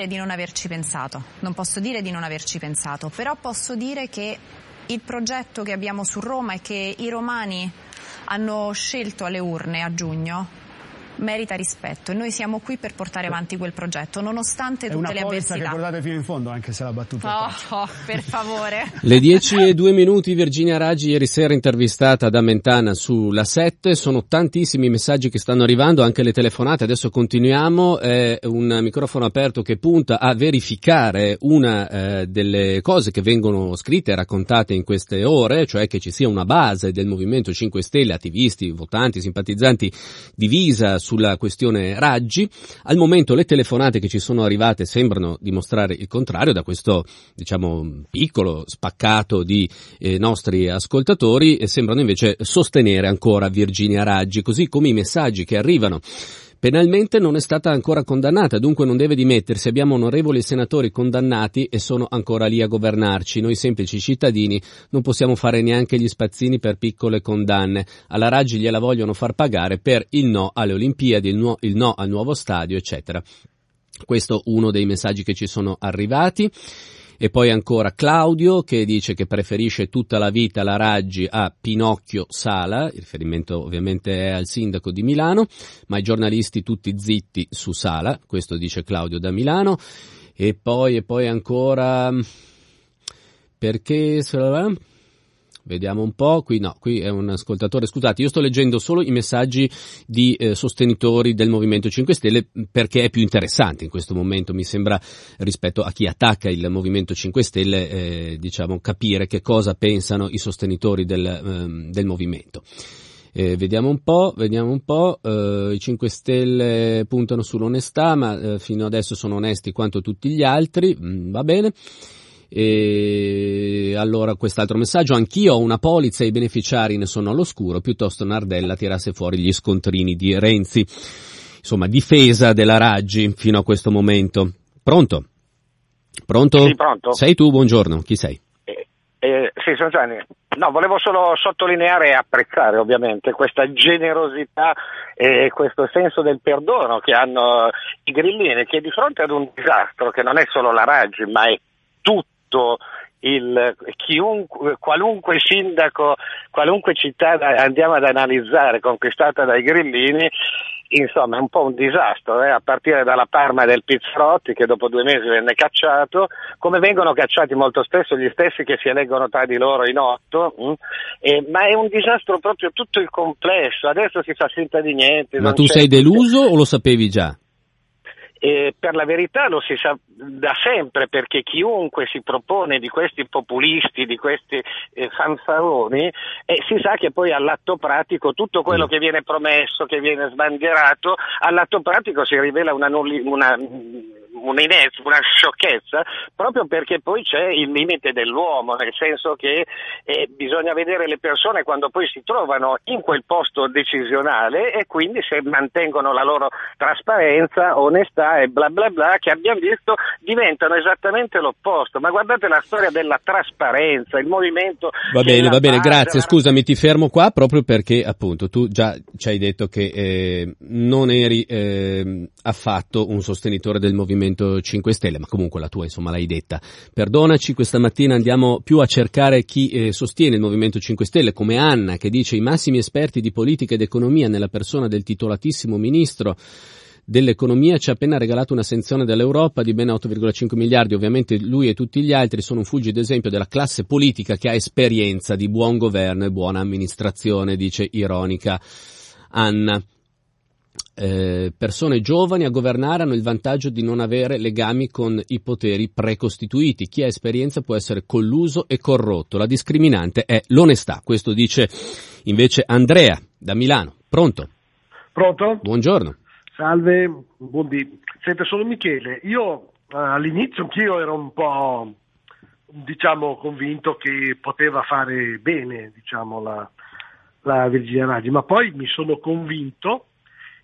Speaker 8: Dire di non averci pensato, non posso dire di non averci pensato, però posso dire che il progetto che abbiamo su Roma e che i romani hanno scelto alle urne a giugno merita rispetto. E noi siamo qui per portare avanti quel progetto nonostante tutte le avversità. È
Speaker 9: una che portate fino in fondo anche se la battuta
Speaker 8: oh, oh, per favore. (laughs)
Speaker 1: Le 10 e 2 minuti Virginia Raggi ieri sera intervistata da Mentana sulla 7 sono tantissimi messaggi che stanno arrivando anche le telefonate. Adesso continuiamo. È un microfono aperto che punta a verificare una eh, delle cose che vengono scritte e raccontate in queste ore cioè che ci sia una base del Movimento 5 Stelle attivisti, votanti, simpatizzanti divisa sulla questione Raggi. Al momento le telefonate che ci sono arrivate sembrano dimostrare il contrario da questo, diciamo, piccolo spaccato di eh, nostri ascoltatori e sembrano invece sostenere ancora Virginia Raggi, così come i messaggi che arrivano Penalmente non è stata ancora condannata, dunque non deve dimettersi. Abbiamo onorevoli senatori condannati e sono ancora lì a governarci. Noi semplici cittadini non possiamo fare neanche gli spazzini per piccole condanne. Alla Raggi gliela vogliono far pagare per il no alle Olimpiadi, il no, il no al nuovo stadio, eccetera. Questo è uno dei messaggi che ci sono arrivati. E poi ancora Claudio che dice che preferisce tutta la vita la Raggi a Pinocchio Sala, il riferimento ovviamente è al sindaco di Milano, ma i giornalisti tutti zitti su Sala, questo dice Claudio da Milano. E poi, e poi ancora perché Vediamo un po', qui no, qui è un ascoltatore, scusate, io sto leggendo solo i messaggi di eh, sostenitori del Movimento 5 Stelle perché è più interessante in questo momento, mi sembra, rispetto a chi attacca il Movimento 5 Stelle, eh, diciamo, capire che cosa pensano i sostenitori del, eh, del Movimento. Eh, vediamo un po', vediamo un po', eh, i 5 Stelle puntano sull'onestà, ma eh, fino adesso sono onesti quanto tutti gli altri, mm, va bene. E allora quest'altro messaggio, anch'io ho una polizza e i beneficiari ne sono all'oscuro, piuttosto Nardella tirasse fuori gli scontrini di Renzi. Insomma, difesa della Raggi fino a questo momento. Pronto? Pronto?
Speaker 10: Sì, pronto.
Speaker 1: Sei tu, buongiorno, chi sei?
Speaker 10: Eh, eh, sì, sono Gianni. No, volevo solo sottolineare e apprezzare ovviamente questa generosità e questo senso del perdono che hanno i grillini, che di fronte ad un disastro che non è solo la Raggi, ma è tutto tutto il, chiunque, qualunque sindaco, qualunque città andiamo ad analizzare conquistata dai grillini, insomma è un po' un disastro, eh? a partire dalla Parma del Pizzarotti che dopo due mesi venne cacciato, come vengono cacciati molto spesso gli stessi che si eleggono tra di loro in otto? Eh, ma è un disastro proprio tutto il complesso, adesso si fa finta di niente.
Speaker 1: Ma tu sei deluso o lo sapevi già?
Speaker 10: Eh, per la verità lo si sa da sempre perché chiunque si propone di questi populisti, di questi eh, fanfaroni, eh, si sa che poi all'atto pratico tutto quello mm. che viene promesso, che viene sbandierato, all'atto pratico si rivela una, una un'inezia, una sciocchezza, proprio perché poi c'è il limite dell'uomo, nel senso che eh, bisogna vedere le persone quando poi si trovano in quel posto decisionale e quindi se mantengono la loro trasparenza, onestà e bla bla bla, che abbiamo visto diventano esattamente l'opposto. Ma guardate la storia della trasparenza, il movimento.
Speaker 1: Va bene, va bene, grazie. Scusami, ti fermo qua proprio perché appunto tu già ci hai detto che eh, non eri eh, affatto un sostenitore del movimento Movimento 5 Stelle, ma comunque la tua insomma l'hai detta. Perdonaci, questa mattina andiamo più a cercare chi eh, sostiene il Movimento 5 Stelle, come Anna che dice i massimi esperti di politica ed economia nella persona del titolatissimo ministro dell'economia ci ha appena regalato una sanzione dall'Europa di ben 8,5 miliardi. Ovviamente lui e tutti gli altri sono un fulgido esempio della classe politica che ha esperienza di buon governo e buona amministrazione, dice ironica Anna eh, persone giovani a governare hanno il vantaggio di non avere legami con i poteri precostituiti. Chi ha esperienza può essere colluso e corrotto. La discriminante è l'onestà. Questo dice invece Andrea da Milano. Pronto?
Speaker 11: Pronto?
Speaker 1: Buongiorno.
Speaker 11: Salve, buondì. Senta, sono Michele. Io eh, all'inizio anch'io ero un po' diciamo convinto che poteva fare bene diciamo, la, la Virginia Raggi, ma poi mi sono convinto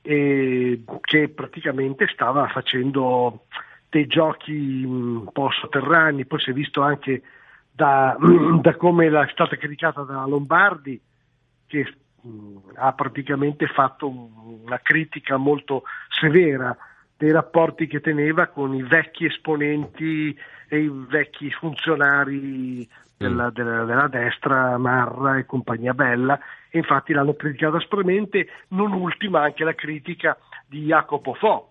Speaker 11: eh, che praticamente stava facendo dei giochi un po' sotterranei, poi si è visto anche da, (clears throat) da come è stata criticata da Lombardi che mh, ha praticamente fatto una critica molto severa dei rapporti che teneva con i vecchi esponenti e i vecchi funzionari della, mm. della, della, destra, Marra e compagnia bella, e infatti l'hanno criticato aspramente, non ultima anche la critica di Jacopo Fo,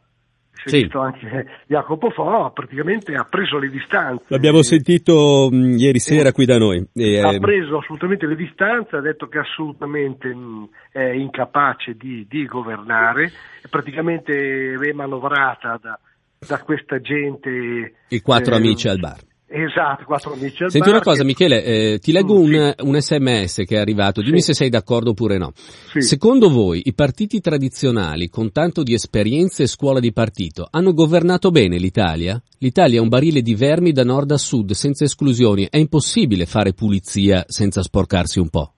Speaker 11: sì. (laughs) Jacopo Fo praticamente ha preso le distanze.
Speaker 1: L'abbiamo sentito mh, mm, ieri sera qui da noi.
Speaker 11: E, ha ehm, preso assolutamente le distanze, ha detto che assolutamente mh, mm, è incapace di, di governare, è praticamente è manovrata da, da questa gente.
Speaker 1: I quattro eh, amici al bar.
Speaker 11: Esatto, quattro al
Speaker 1: Senti una cosa, Michele, eh, ti leggo un, sì. un, sms che è arrivato, dimmi sì. se sei d'accordo oppure no. Sì. Secondo voi i partiti tradizionali con tanto di esperienze e scuola di partito hanno governato bene l'Italia? L'Italia è un barile di vermi da nord a sud, senza esclusioni. È impossibile fare pulizia senza sporcarsi un po'.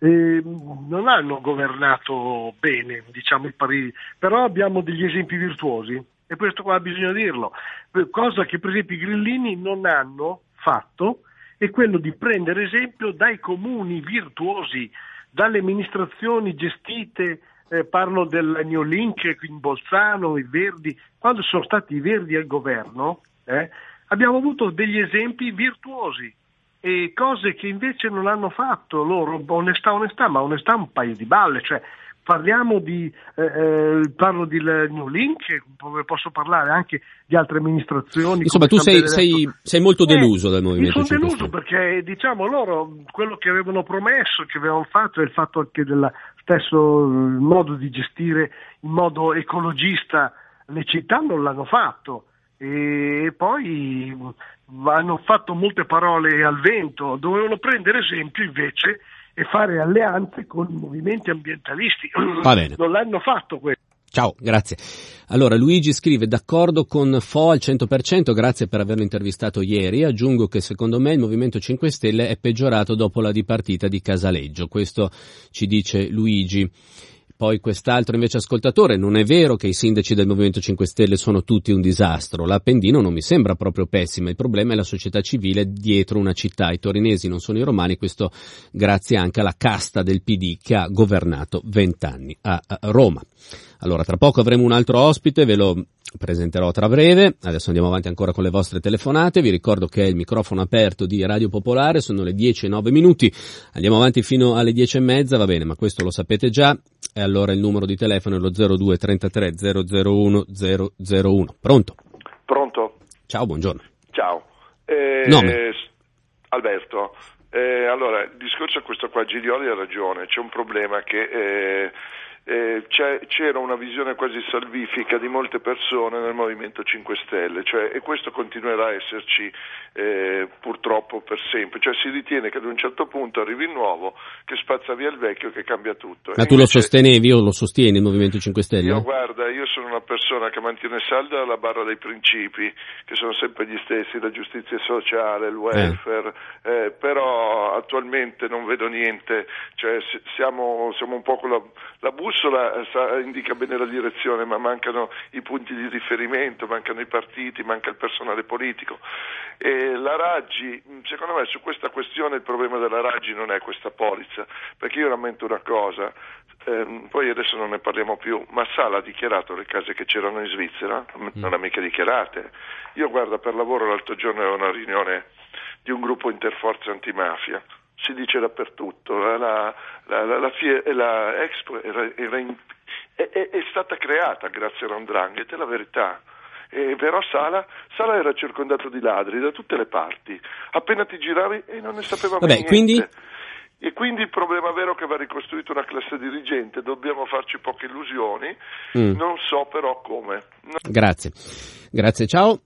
Speaker 11: Eh, non hanno governato bene, diciamo, i partiti, però abbiamo degli esempi virtuosi e questo qua bisogna dirlo, cosa che per esempio i grillini non hanno fatto è quello di prendere esempio dai comuni virtuosi, dalle amministrazioni gestite, eh, parlo del New Link in Bolzano, i Verdi, quando sono stati i Verdi al governo, eh, abbiamo avuto degli esempi virtuosi. E cose che invece non hanno fatto loro, onestà, onestà, ma onestà un paio di balle, cioè parliamo di, eh, eh parlo di New Link, posso parlare anche di altre amministrazioni.
Speaker 1: Insomma, tu sei, sei, sei, molto eh, deluso dal Movimento
Speaker 11: Mi sono deluso perché, diciamo, loro quello che avevano promesso, che avevano fatto, è il fatto anche del stesso modo di gestire in modo ecologista le città, non l'hanno fatto. E poi hanno fatto molte parole al vento, dovevano prendere esempio invece e fare alleanze con i movimenti ambientalisti.
Speaker 1: Va bene.
Speaker 11: Non l'hanno fatto questo.
Speaker 1: Ciao, grazie. Allora, Luigi scrive, d'accordo con Fo al 100%, grazie per averlo intervistato ieri. Aggiungo che secondo me il Movimento 5 Stelle è peggiorato dopo la dipartita di Casaleggio. Questo ci dice Luigi. Poi quest'altro invece ascoltatore, non è vero che i sindaci del Movimento 5 Stelle sono tutti un disastro, l'Appendino non mi sembra proprio pessima, il problema è la società civile dietro una città, i torinesi non sono i romani, questo grazie anche alla casta del PD che ha governato vent'anni a Roma. Allora, tra poco avremo un altro ospite, ve lo presenterò tra breve. Adesso andiamo avanti ancora con le vostre telefonate. Vi ricordo che è il microfono aperto di Radio Popolare, sono le 10 e 9 minuti. Andiamo avanti fino alle 10 e mezza, va bene, ma questo lo sapete già. E allora il numero di telefono è lo 02 33 001 001. Pronto?
Speaker 12: Pronto?
Speaker 1: Ciao, buongiorno.
Speaker 12: Ciao. Eh,
Speaker 1: Nome?
Speaker 12: Alberto. Eh, allora, il discorso è questo qua, Girioli ha ragione, c'è un problema che eh, c'era una visione quasi salvifica di molte persone nel Movimento 5 Stelle cioè, e questo continuerà a esserci eh, purtroppo per sempre, cioè si ritiene che ad un certo punto arrivi il nuovo che spazza via il vecchio e che cambia tutto.
Speaker 1: Ma tu lo sostenevi o lo sostieni il Movimento 5 Stelle?
Speaker 12: Io guarda, io persona che mantiene salda la barra dei principi che sono sempre gli stessi, la giustizia sociale, il welfare, eh. Eh, però attualmente non vedo niente, cioè, siamo, siamo un po' con la, la bussola sa, indica bene la direzione, ma mancano i punti di riferimento, mancano i partiti, manca il personale politico. E la Raggi, secondo me su questa questione il problema della Raggi non è questa polizza, perché io rammento una cosa, ehm, poi adesso non ne parliamo più, ma Sala ha dichiarato le case che c'erano in Svizzera? Mm. Non ha mica dichiarate. Io guarda, per lavoro l'altro giorno ero a una riunione di un gruppo interforze antimafia si dice dappertutto, la, la, la, la, la Expo era, era in, è, è, è, stata creata grazie a Randrangheta, è la verità. E però Sala, Sala, era circondato di ladri da tutte le parti, appena ti giravi e non ne sapevamo Vabbè, niente.
Speaker 1: Quindi?
Speaker 12: E quindi il problema vero è che va ricostruita una classe dirigente, dobbiamo farci poche illusioni, mm. non so però come. No.
Speaker 1: Grazie, grazie, ciao.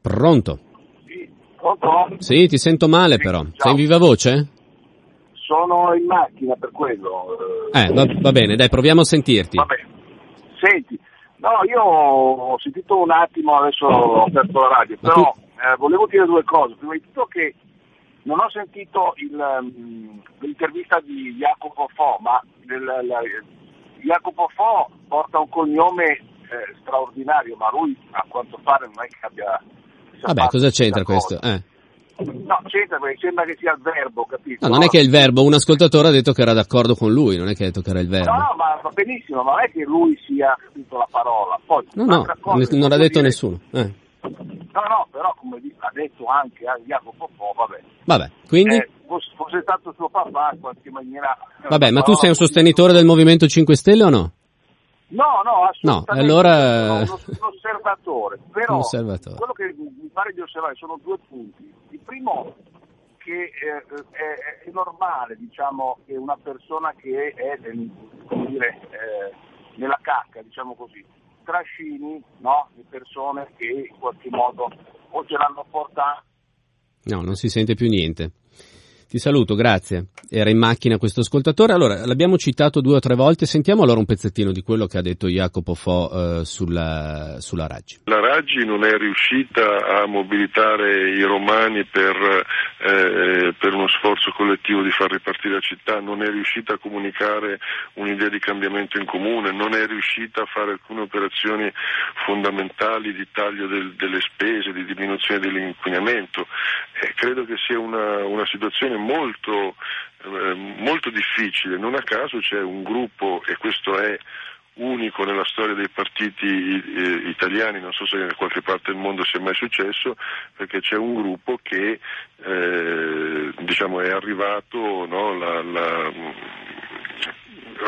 Speaker 1: Pronto?
Speaker 13: Sì, pronto?
Speaker 1: Sì, ti sento male sì, però. Ciao. Sei in viva voce?
Speaker 13: sono in macchina per quello.
Speaker 1: Eh, va, va bene, dai, proviamo a sentirti.
Speaker 13: Va bene. Senti, no, io ho sentito un attimo, adesso ho aperto la radio, però tu... eh, volevo dire due cose. Prima di tutto che non ho sentito il, um, l'intervista di Jacopo Fo, ma del, la, Jacopo Fo porta un cognome eh, straordinario, ma lui a quanto pare non è che abbia...
Speaker 1: Vabbè, cosa c'entra questo? Eh.
Speaker 13: No, c'entra perché sembra che sia il verbo, capito?
Speaker 1: No, non è che è il verbo, un ascoltatore ha detto che era d'accordo con lui, non è che ha detto che era il verbo.
Speaker 13: No, no, ma va benissimo, ma non è che lui sia capito la parola. Poi,
Speaker 1: no, no, non l'ha detto dire... nessuno. Eh.
Speaker 13: No, no, però come ha detto anche Jacopo Po, vabbè.
Speaker 1: Vabbè, quindi?
Speaker 13: Eh, fosse stato suo papà, in qualche maniera...
Speaker 1: Vabbè, ma tu sei un sostenitore del Movimento 5 Stelle o no?
Speaker 13: No, no, assolutamente.
Speaker 1: No, allora...
Speaker 13: Sono un osservatore, però
Speaker 1: osservatore.
Speaker 13: quello che mi pare di osservare sono due punti. Il primo che eh, è, è, normale, diciamo, che una persona che è, come dire, eh, nella cacca, diciamo così, trascini no, le persone che in qualche modo o ce l'hanno portata.
Speaker 1: No, non si sente più niente. Ti saluto, grazie. Era in macchina questo ascoltatore. Allora, l'abbiamo citato due o tre volte. Sentiamo allora un pezzettino di quello che ha detto Jacopo Fo eh, sulla, sulla Raggi.
Speaker 14: La Raggi non è riuscita a mobilitare i romani per, eh, per, uno sforzo collettivo di far ripartire la città, non è riuscita a comunicare un'idea di cambiamento in comune, non è riuscita a fare alcune operazioni fondamentali di taglio del, delle spese, di diminuzione dell'inquinamento. Eh, credo che sia una, una situazione molto, eh, molto difficile, non a caso c'è un gruppo, e questo è unico nella storia dei partiti eh, italiani, non so se in qualche parte del mondo sia mai successo, perché c'è un gruppo che eh, diciamo, è arrivato, no, la, la,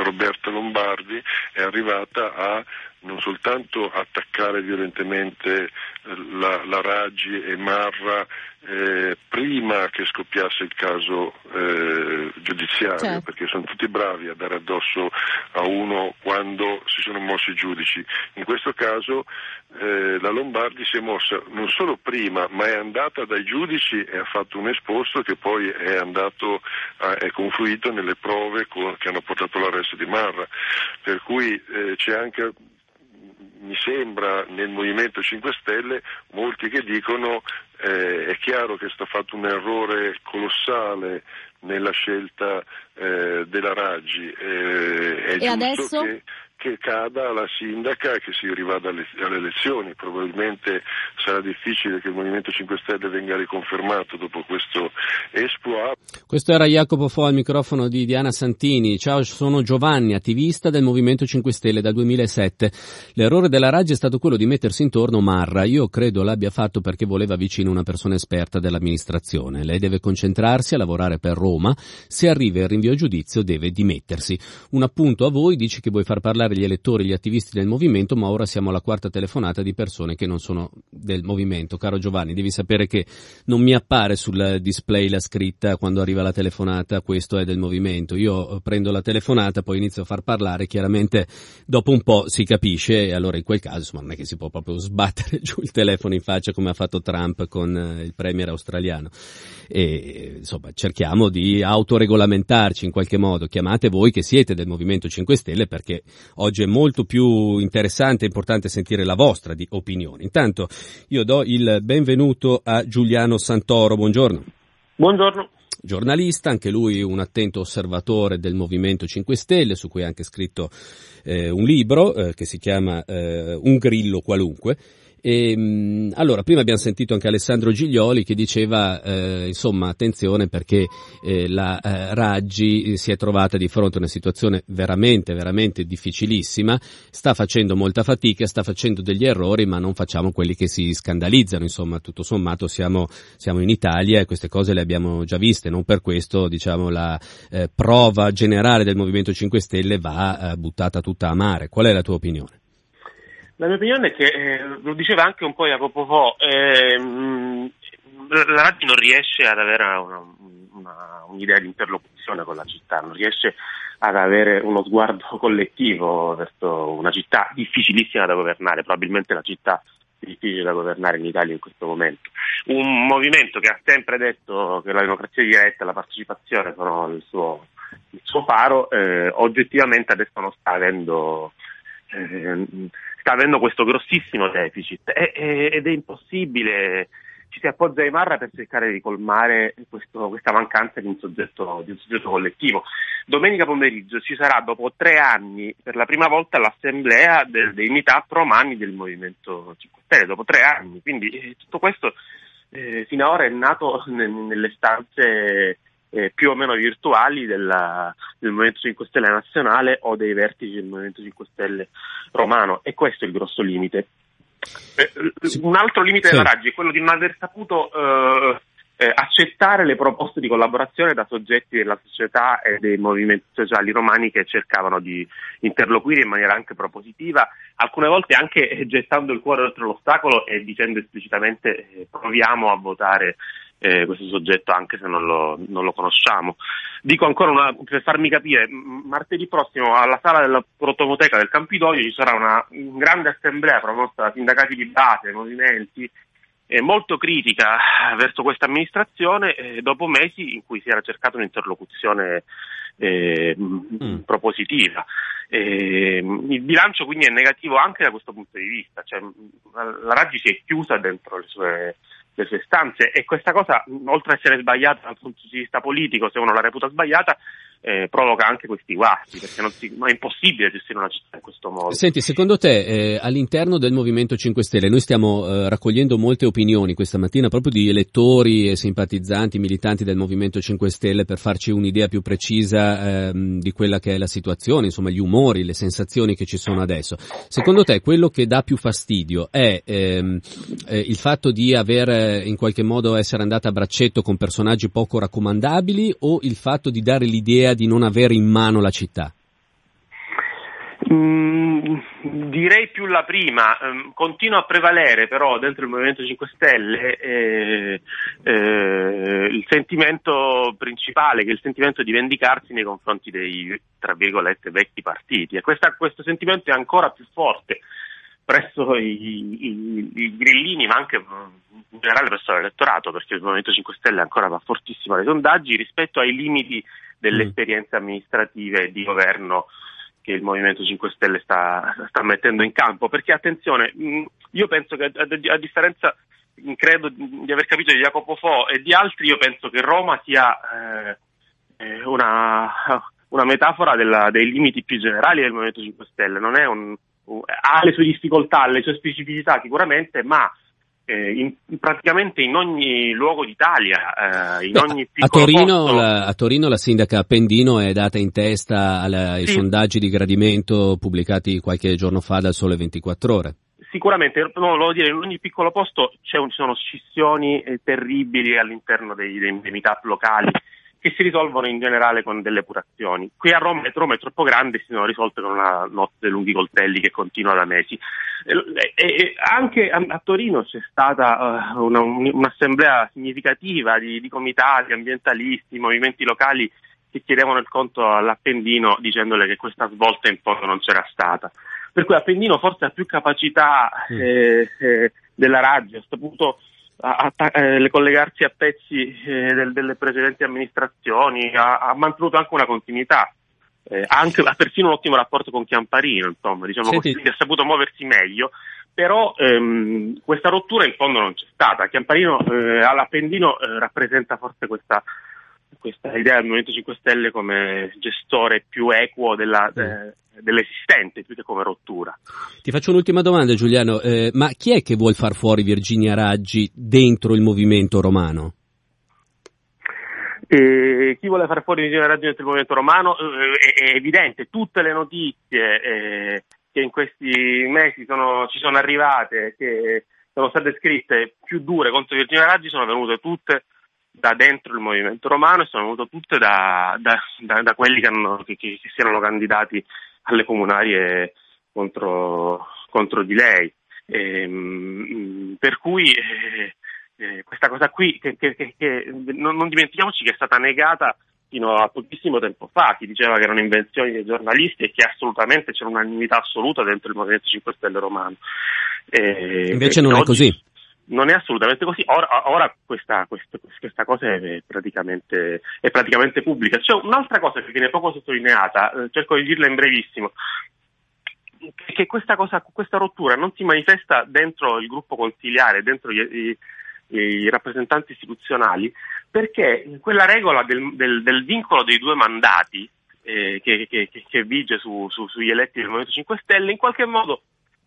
Speaker 14: Roberta Lombardi è arrivata a non soltanto attaccare violentemente la, la Raggi e Marra eh, prima che scoppiasse il caso eh, giudiziario, certo. perché sono tutti bravi a dare addosso a uno quando si sono mossi i giudici. In questo caso eh, la Lombardi si è mossa non solo prima, ma è andata dai giudici e ha fatto un esposto che poi è andato, a, è confluito nelle prove con, che hanno portato all'arresto di Marra. Per cui eh, c'è anche mi sembra nel Movimento 5 Stelle molti che dicono eh, è chiaro che è stato fatto un errore colossale nella scelta eh, della Raggi. Eh, è
Speaker 15: e adesso?
Speaker 14: Che, che cada la sindaca e che si rivada alle, alle, elezioni. Probabilmente sarà difficile che il Movimento 5 Stelle venga riconfermato dopo questo esploit.
Speaker 1: Questo era Jacopo Fo al microfono di Diana Santini. Ciao, sono Giovanni, attivista del Movimento 5 Stelle dal 2007. L'errore della Raggi è stato quello di mettersi intorno Marra. Io credo l'abbia fatto perché voleva vicino una persona esperta dell'amministrazione. Lei deve concentrarsi a lavorare per Roma. Se arriva il rinvio a giudizio deve dimettersi. Un appunto a voi, dici che vuoi far parlare gli elettori, gli attivisti del movimento, ma ora siamo alla quarta telefonata di persone che non sono del movimento. Caro Giovanni, devi sapere che non mi appare sul display la scritta quando arriva la telefonata, questo è del movimento. Io prendo la telefonata, poi inizio a far parlare, chiaramente dopo un po' si capisce e allora in quel caso insomma, non è che si può proprio sbattere (laughs) giù il telefono in faccia come ha fatto Trump con eh, il premier australiano. E insomma cerchiamo di autoregolamentarci in qualche modo. Chiamate voi che siete del Movimento 5 Stelle perché Oggi è molto più interessante e importante sentire la vostra di opinione. Intanto io do il benvenuto a Giuliano Santoro. Buongiorno.
Speaker 16: Buongiorno
Speaker 1: giornalista, anche lui un attento osservatore del Movimento 5 Stelle, su cui ha anche scritto eh, un libro eh, che si chiama eh, Un grillo qualunque. E, ehm, allora, prima abbiamo sentito anche Alessandro Giglioli che diceva, eh, insomma, attenzione perché eh, la eh, Raggi si è trovata di fronte a una situazione veramente, veramente difficilissima, sta facendo molta fatica, sta facendo degli errori, ma non facciamo quelli che si scandalizzano, insomma, tutto sommato siamo, siamo in Italia e queste cose le abbiamo già viste, non per questo, diciamo, la eh, prova generale del Movimento 5 Stelle va eh, buttata tutta a mare. Qual è la tua opinione?
Speaker 16: La mia opinione è che, eh, lo diceva anche un po' Jacopo Fo, eh, la Raggi non riesce ad avere una, una, un'idea di interlocuzione con la città, non riesce ad avere uno sguardo (laughs) collettivo verso una città difficilissima da governare, probabilmente la città più difficile da governare in Italia in questo momento. Un movimento che ha sempre detto che la democrazia diretta e la partecipazione sono il suo, il suo faro, eh, oggettivamente adesso non sta avendo eh, sta avendo questo grossissimo deficit e, e, ed è impossibile, ci si appoggia ai Marra per cercare di colmare questo, questa mancanza di un, soggetto, di un, soggetto, collettivo. Domenica pomeriggio ci sarà dopo tre anni per la prima volta l'assemblea del, dei meetup romani del Movimento 5 Stelle, dopo tre anni, quindi eh, tutto questo eh, fino ad ora è nato nelle stanze eh, più o meno virtuali della, del Movimento 5 Stelle nazionale o dei vertici del Movimento 5 Stelle romano e questo è il grosso limite. Eh, un altro limite sì. della Raggi è quello di non aver saputo eh, eh, accettare le proposte di collaborazione da soggetti della società e dei movimenti sociali romani che cercavano di interloquire in maniera anche propositiva, alcune volte anche gettando il cuore oltre l'ostacolo e dicendo esplicitamente eh, proviamo a votare eh, questo soggetto anche se non lo, non lo conosciamo. Dico ancora una, per farmi capire, martedì prossimo alla sala della protomoteca del Campidoglio ci sarà una, una grande assemblea promossa da sindacati di base, movimenti, eh, molto critica verso questa amministrazione eh, dopo mesi in cui si era cercata un'interlocuzione eh, mm. propositiva. il bilancio quindi è negativo anche da questo punto di vista, cioè, la Raggi si è chiusa dentro le sue le sue stanze e questa cosa, oltre ad essere sbagliata dal punto di vista politico, se uno la reputa sbagliata, eh, provoca anche questi guasti, perché si, è impossibile gestire una città in questo modo.
Speaker 1: Senti, secondo te eh, all'interno del Movimento 5 Stelle noi stiamo eh, raccogliendo molte opinioni questa mattina proprio di elettori e simpatizzanti, militanti del Movimento 5 Stelle per farci un'idea più precisa ehm, di quella che è la situazione, insomma gli umori, le sensazioni che ci sono adesso. Secondo te quello che dà più fastidio è ehm, eh, il fatto di aver eh, in qualche modo essere andata a braccetto con personaggi poco raccomandabili o il fatto di dare l'idea di non avere in mano la città?
Speaker 16: Mm, direi più la prima, um, continua a prevalere però dentro il Movimento 5 Stelle eh, eh, il sentimento principale che è il sentimento di vendicarsi nei confronti dei tra virgolette vecchi partiti. E questa, questo sentimento è ancora più forte presso i, i, i, grillini ma anche in generale presso l'elettorato perché il Movimento 5 Stelle ancora va fortissimo nei sondaggi rispetto ai limiti delle mm. esperienze amministrative di governo che il Movimento 5 Stelle sta, sta mettendo in campo. Perché attenzione, mm, io penso che a, a, differenza, credo di aver capito di Jacopo Fo e di altri, io penso che Roma sia eh, eh una, (laughs) una, metafora della, dei limiti più generali del Movimento 5 Stelle. Non è un, ha le sue difficoltà, le sue specificità sicuramente, ma eh, in, praticamente in ogni luogo d'Italia, eh, in Beh, ogni
Speaker 1: a Torino, la, a Torino, la, sindaca Appendino è data in testa alla, ai sì. sondaggi di gradimento pubblicati qualche giorno fa dal Sole 24 Ore.
Speaker 16: Sicuramente, no, volevo dire, in ogni piccolo posto ci sono scissioni eh, terribili all'interno dei, dei, dei meetup locali che si risolvono in generale con delle epurazioni. Qui a Roma, Roma è troppo grande e si sono risolte con una notte lunghi coltelli che continua da mesi. E, e anche a, a, Torino c'è stata uh, una, un'assemblea significativa di, di comitati, ambientalisti, movimenti locali che chiedevano il conto all'Appendino dicendole che questa svolta in fondo non c'era stata. Per cui Appendino forse ha più capacità eh, eh, della Raggi, ha saputo a, a, eh, collegarsi a pezzi eh, del, delle precedenti amministrazioni, ha, ha, mantenuto anche una continuità, eh, anche, ha persino un ottimo rapporto con Chiamparino, insomma, diciamo Senti. così, ha saputo muoversi meglio, però ehm, questa rottura in fondo non c'è stata. Chiamparino eh, all'Appendino eh, rappresenta forse questa, questa idea del Movimento 5 Stelle come gestore più equo della, mm dell'esistente più che come rottura.
Speaker 1: Ti faccio un'ultima domanda Giuliano, eh, ma chi è che vuol far fuori Virginia Raggi dentro il movimento romano?
Speaker 16: Eh, chi vuole far fuori Virginia Raggi dentro il movimento romano eh, è, è, evidente, tutte le notizie eh, che in questi mesi sono, ci sono arrivate, che sono state scritte più dure contro Virginia Raggi sono venute tutte da dentro il movimento romano e sono venute tutte da, da, da, da quelli che, hanno, che, che, si erano candidati alle comunarie contro, contro di lei. E, ehm, per cui eh, eh, questa cosa qui, che, che, che non, non, dimentichiamoci che è stata negata fino a pochissimo tempo fa, chi diceva che erano invenzioni dei giornalisti e che assolutamente c'era unanimità assoluta dentro il Movimento 5 Stelle romano.
Speaker 1: E, Invece non oggi, è così
Speaker 16: non è assolutamente così. Ora, ora questa, questa, questa, cosa è praticamente, è praticamente, pubblica. C'è un'altra cosa che viene poco sottolineata, eh, cerco di dirla in brevissimo, che questa, cosa, questa rottura non si manifesta dentro il gruppo consiliare, dentro gli, i, i rappresentanti istituzionali, perché quella regola del, del, del vincolo dei due mandati eh, che, che, che, vige su, su, sugli eletti del Movimento 5 Stelle in qualche modo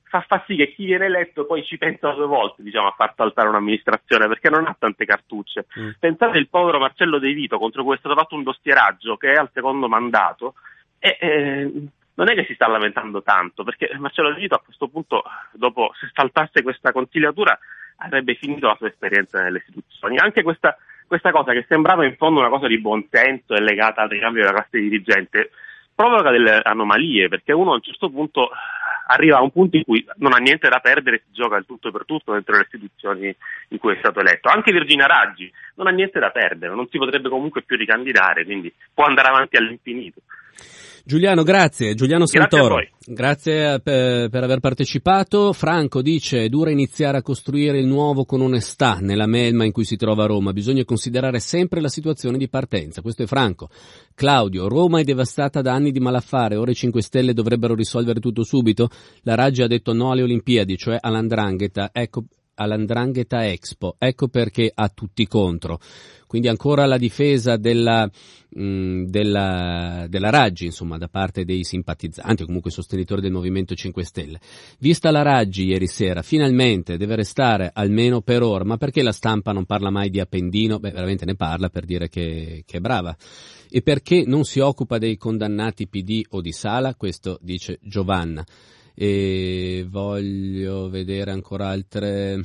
Speaker 16: fa, fa, sì che chi viene eletto poi ci pensa due volte diciamo, a far saltare un'amministrazione perché non ha tante cartucce. Mm. Pensate il povero Marcello De Vito contro cui è stato fatto un dossieraggio che è al secondo mandato e eh, non è che si sta lamentando tanto perché Marcello De Vito a questo punto, dopo se saltasse questa consigliatura, avrebbe finito la sua esperienza nelle istituzioni. Anche questa, questa cosa che sembrava in fondo una cosa di buon senso e legata al ricambio della classe dirigente provoca delle anomalie perché uno a un certo punto arriva a un punto in cui non ha niente da perdere, si gioca il tutto per tutto dentro le istituzioni in cui è stato eletto. Anche Virginia Raggi non ha niente da perdere, non si potrebbe comunque più ricandidare, quindi può andare avanti all'infinito.
Speaker 1: Giuliano, grazie. Giuliano Santoro. Grazie, grazie per, per, aver partecipato. Franco dice, è dura iniziare a costruire il nuovo con onestà nella melma in cui si trova Roma. Bisogna considerare sempre la situazione di partenza. Questo è Franco. Claudio, Roma è devastata da anni di malaffare. Ora i 5 Stelle dovrebbero risolvere tutto subito. La Raggi ha detto no alle Olimpiadi, cioè all'andrangheta. Ecco, all'Andrangheta Expo. Ecco perché ha tutti contro. Quindi ancora la difesa della, mh, mm, della, della Raggi, insomma, da parte dei simpatizzanti o comunque sostenitori del Movimento 5 Stelle. Vista la Raggi ieri sera, finalmente deve restare almeno per ora, ma perché la stampa non parla mai di Appendino? Beh, veramente ne parla per dire che, che è brava. E perché non si occupa dei condannati PD o di Sala? Questo dice Giovanna e voglio vedere ancora altre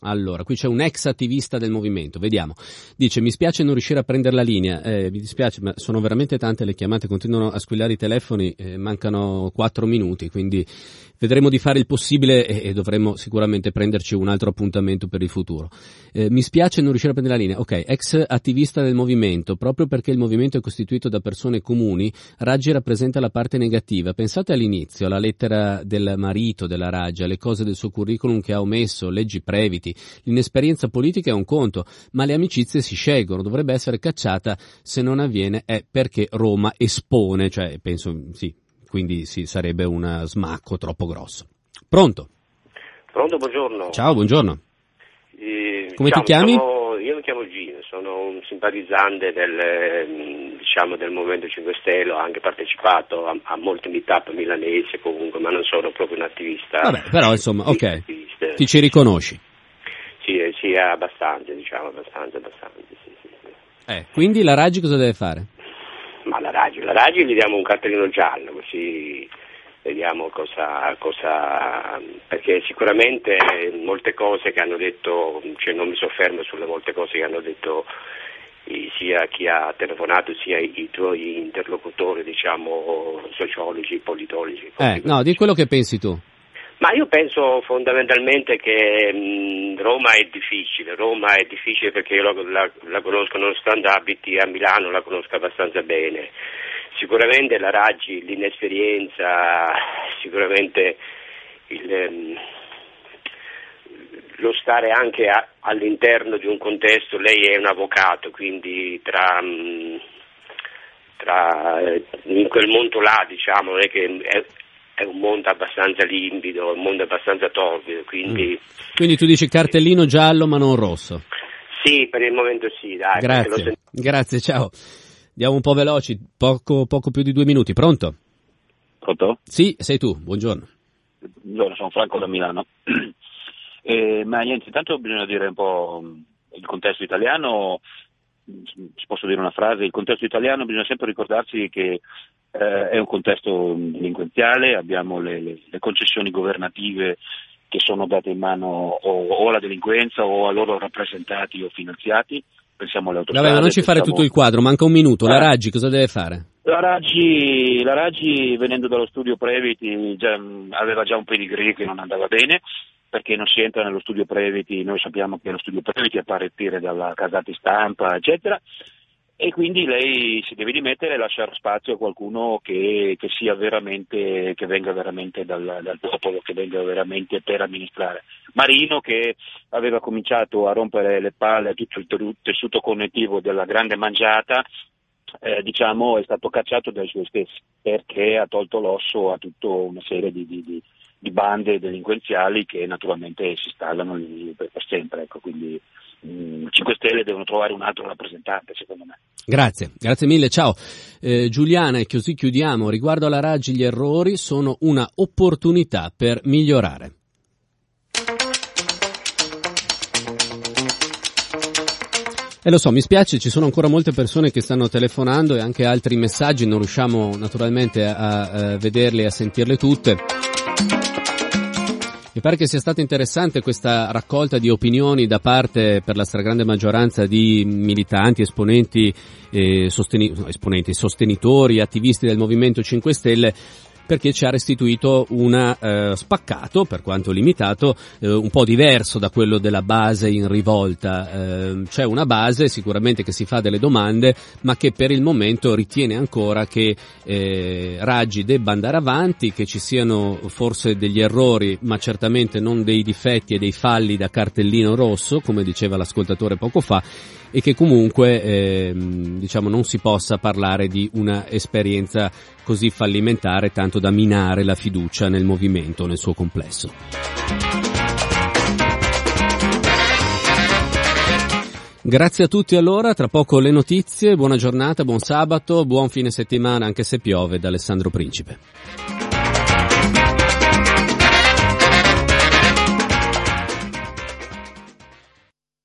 Speaker 1: allora, qui c'è un ex attivista del movimento, vediamo. Dice, mi spiace non riuscire a prendere la linea, eh, mi dispiace, ma sono veramente tante le chiamate, continuano a squillare i telefoni, eh, mancano quattro minuti, quindi vedremo di fare il possibile e, e, dovremo sicuramente prenderci un altro appuntamento per il futuro. Eh, mi spiace non riuscire a prendere la linea. Ok, ex attivista del movimento, proprio perché il movimento è costituito da persone comuni, Raggi rappresenta la parte negativa. Pensate all'inizio, alla lettera del marito della Raggi, alle cose del suo curriculum che ha omesso, leggi previti. L'inesperienza politica è un conto, ma le amicizie si scelgono, dovrebbe essere cacciata se non avviene è perché Roma espone, cioè penso sì, quindi sì, sarebbe un smacco troppo grosso. Pronto?
Speaker 15: Pronto, buongiorno.
Speaker 1: Ciao, buongiorno.
Speaker 15: Eh,
Speaker 1: Come ciao, ti chiami?
Speaker 15: Sono, io mi chiamo Gino, sono un simpatizzante del, diciamo, del Movimento 5 Stelle, ho anche partecipato a, a molti meetup milanesi comunque, ma non sono proprio un attivista.
Speaker 1: Vabbè, però insomma, ok, ti ci riconosci?
Speaker 15: Sì, eh, sì, abbastanza, diciamo, abbastanza, abbastanza, sì, sì, sì.
Speaker 1: Eh, quindi la Raggi cosa deve fare?
Speaker 15: Raggi, la Raggi gli diamo un cartellino giallo così vediamo cosa, cosa, perché sicuramente molte cose che hanno detto, cioè non mi soffermo sulle molte cose che hanno detto sia chi ha telefonato sia i tuoi interlocutori, diciamo, sociologi, politologi.
Speaker 1: Eh, no, di quello che pensi tu.
Speaker 15: Ma io penso fondamentalmente che mh, Roma è difficile, Roma è difficile perché io la, la, la conosco, nonostante abiti a Milano, la conosco abbastanza bene. Sicuramente la Raggi, l'inesperienza, sicuramente il, um, lo stare anche a, all'interno di un contesto, lei è un avvocato, quindi tra... Mh, tra, in quel mondo là, diciamo, è che è, è un mondo abbastanza limpido, un mondo abbastanza torbido. Quindi...
Speaker 1: Mm. quindi tu dici cartellino giallo ma non rosso?
Speaker 15: Sì, per il momento sì, dai.
Speaker 1: Grazie, sent- grazie, ciao. Andiamo un po' veloci, poco, poco più di due minuti. Pronto?
Speaker 17: Pronto?
Speaker 1: Sì, sei tu, buongiorno.
Speaker 17: Buongiorno, sono Franco da Milano. (clears throat) Eh, ma niente, intanto bisogna dire un po' il contesto italiano, posso dire una frase, il contesto italiano bisogna sempre ricordarsi che eh, è un contesto delinquenziale, abbiamo le, le, le, concessioni governative che sono date in mano o, o, alla delinquenza o a loro rappresentati o finanziati. Pensiamo alle autostrade.
Speaker 1: Vabbè, non ci fare tutto il quadro, manca un minuto. La eh. Raggi cosa deve fare?
Speaker 17: La Raggi, la Raggi venendo dallo studio Previti già, aveva già un pedigree che non andava bene perché non si entra nello studio Previti, noi sappiamo che lo studio Previti è a partire dalla casati stampa, eccetera, e quindi lei si deve dimettere e lasciare spazio a qualcuno che, che, che venga veramente dal, dal, popolo, che venga veramente per amministrare. Marino che aveva cominciato a rompere le palle a tutto il tessuto connettivo della grande mangiata, eh, diciamo è stato cacciato dai suoi stessi perché ha tolto l'osso a tutta una serie di, di, di, di bande delinquenziali che naturalmente si installano lì per, per sempre. Ecco, quindi 5 Stelle devono trovare un altro rappresentante, secondo me.
Speaker 1: Grazie, grazie mille, ciao. Eh, Giuliana, e così chiudiamo. Riguardo alla Raggi, gli errori sono una opportunità per migliorare. E lo so, mi spiace, ci sono ancora molte persone che stanno telefonando e anche altri messaggi, non riusciamo naturalmente a, a vederli e a sentirle tutte. Mi pare che sia stata interessante questa raccolta di opinioni da parte, per la stragrande maggioranza, di militanti, esponenti, eh, sosteni- esponenti sostenitori, attivisti del Movimento 5 Stelle perché ci ha restituito un eh, spaccato, per quanto limitato, eh, un po' diverso da quello della base in rivolta. Eh, c'è una base sicuramente che si fa delle domande, ma che per il momento ritiene ancora che eh, Raggi debba andare avanti, che ci siano forse degli errori, ma certamente non dei difetti e dei falli da cartellino rosso, come diceva l'ascoltatore poco fa, e che comunque eh, diciamo non si possa parlare di una esperienza così fallimentare tanto da minare la fiducia nel movimento nel suo complesso. Grazie a tutti allora, tra poco le notizie, buona giornata, buon sabato, buon fine settimana anche se piove da Alessandro Principe.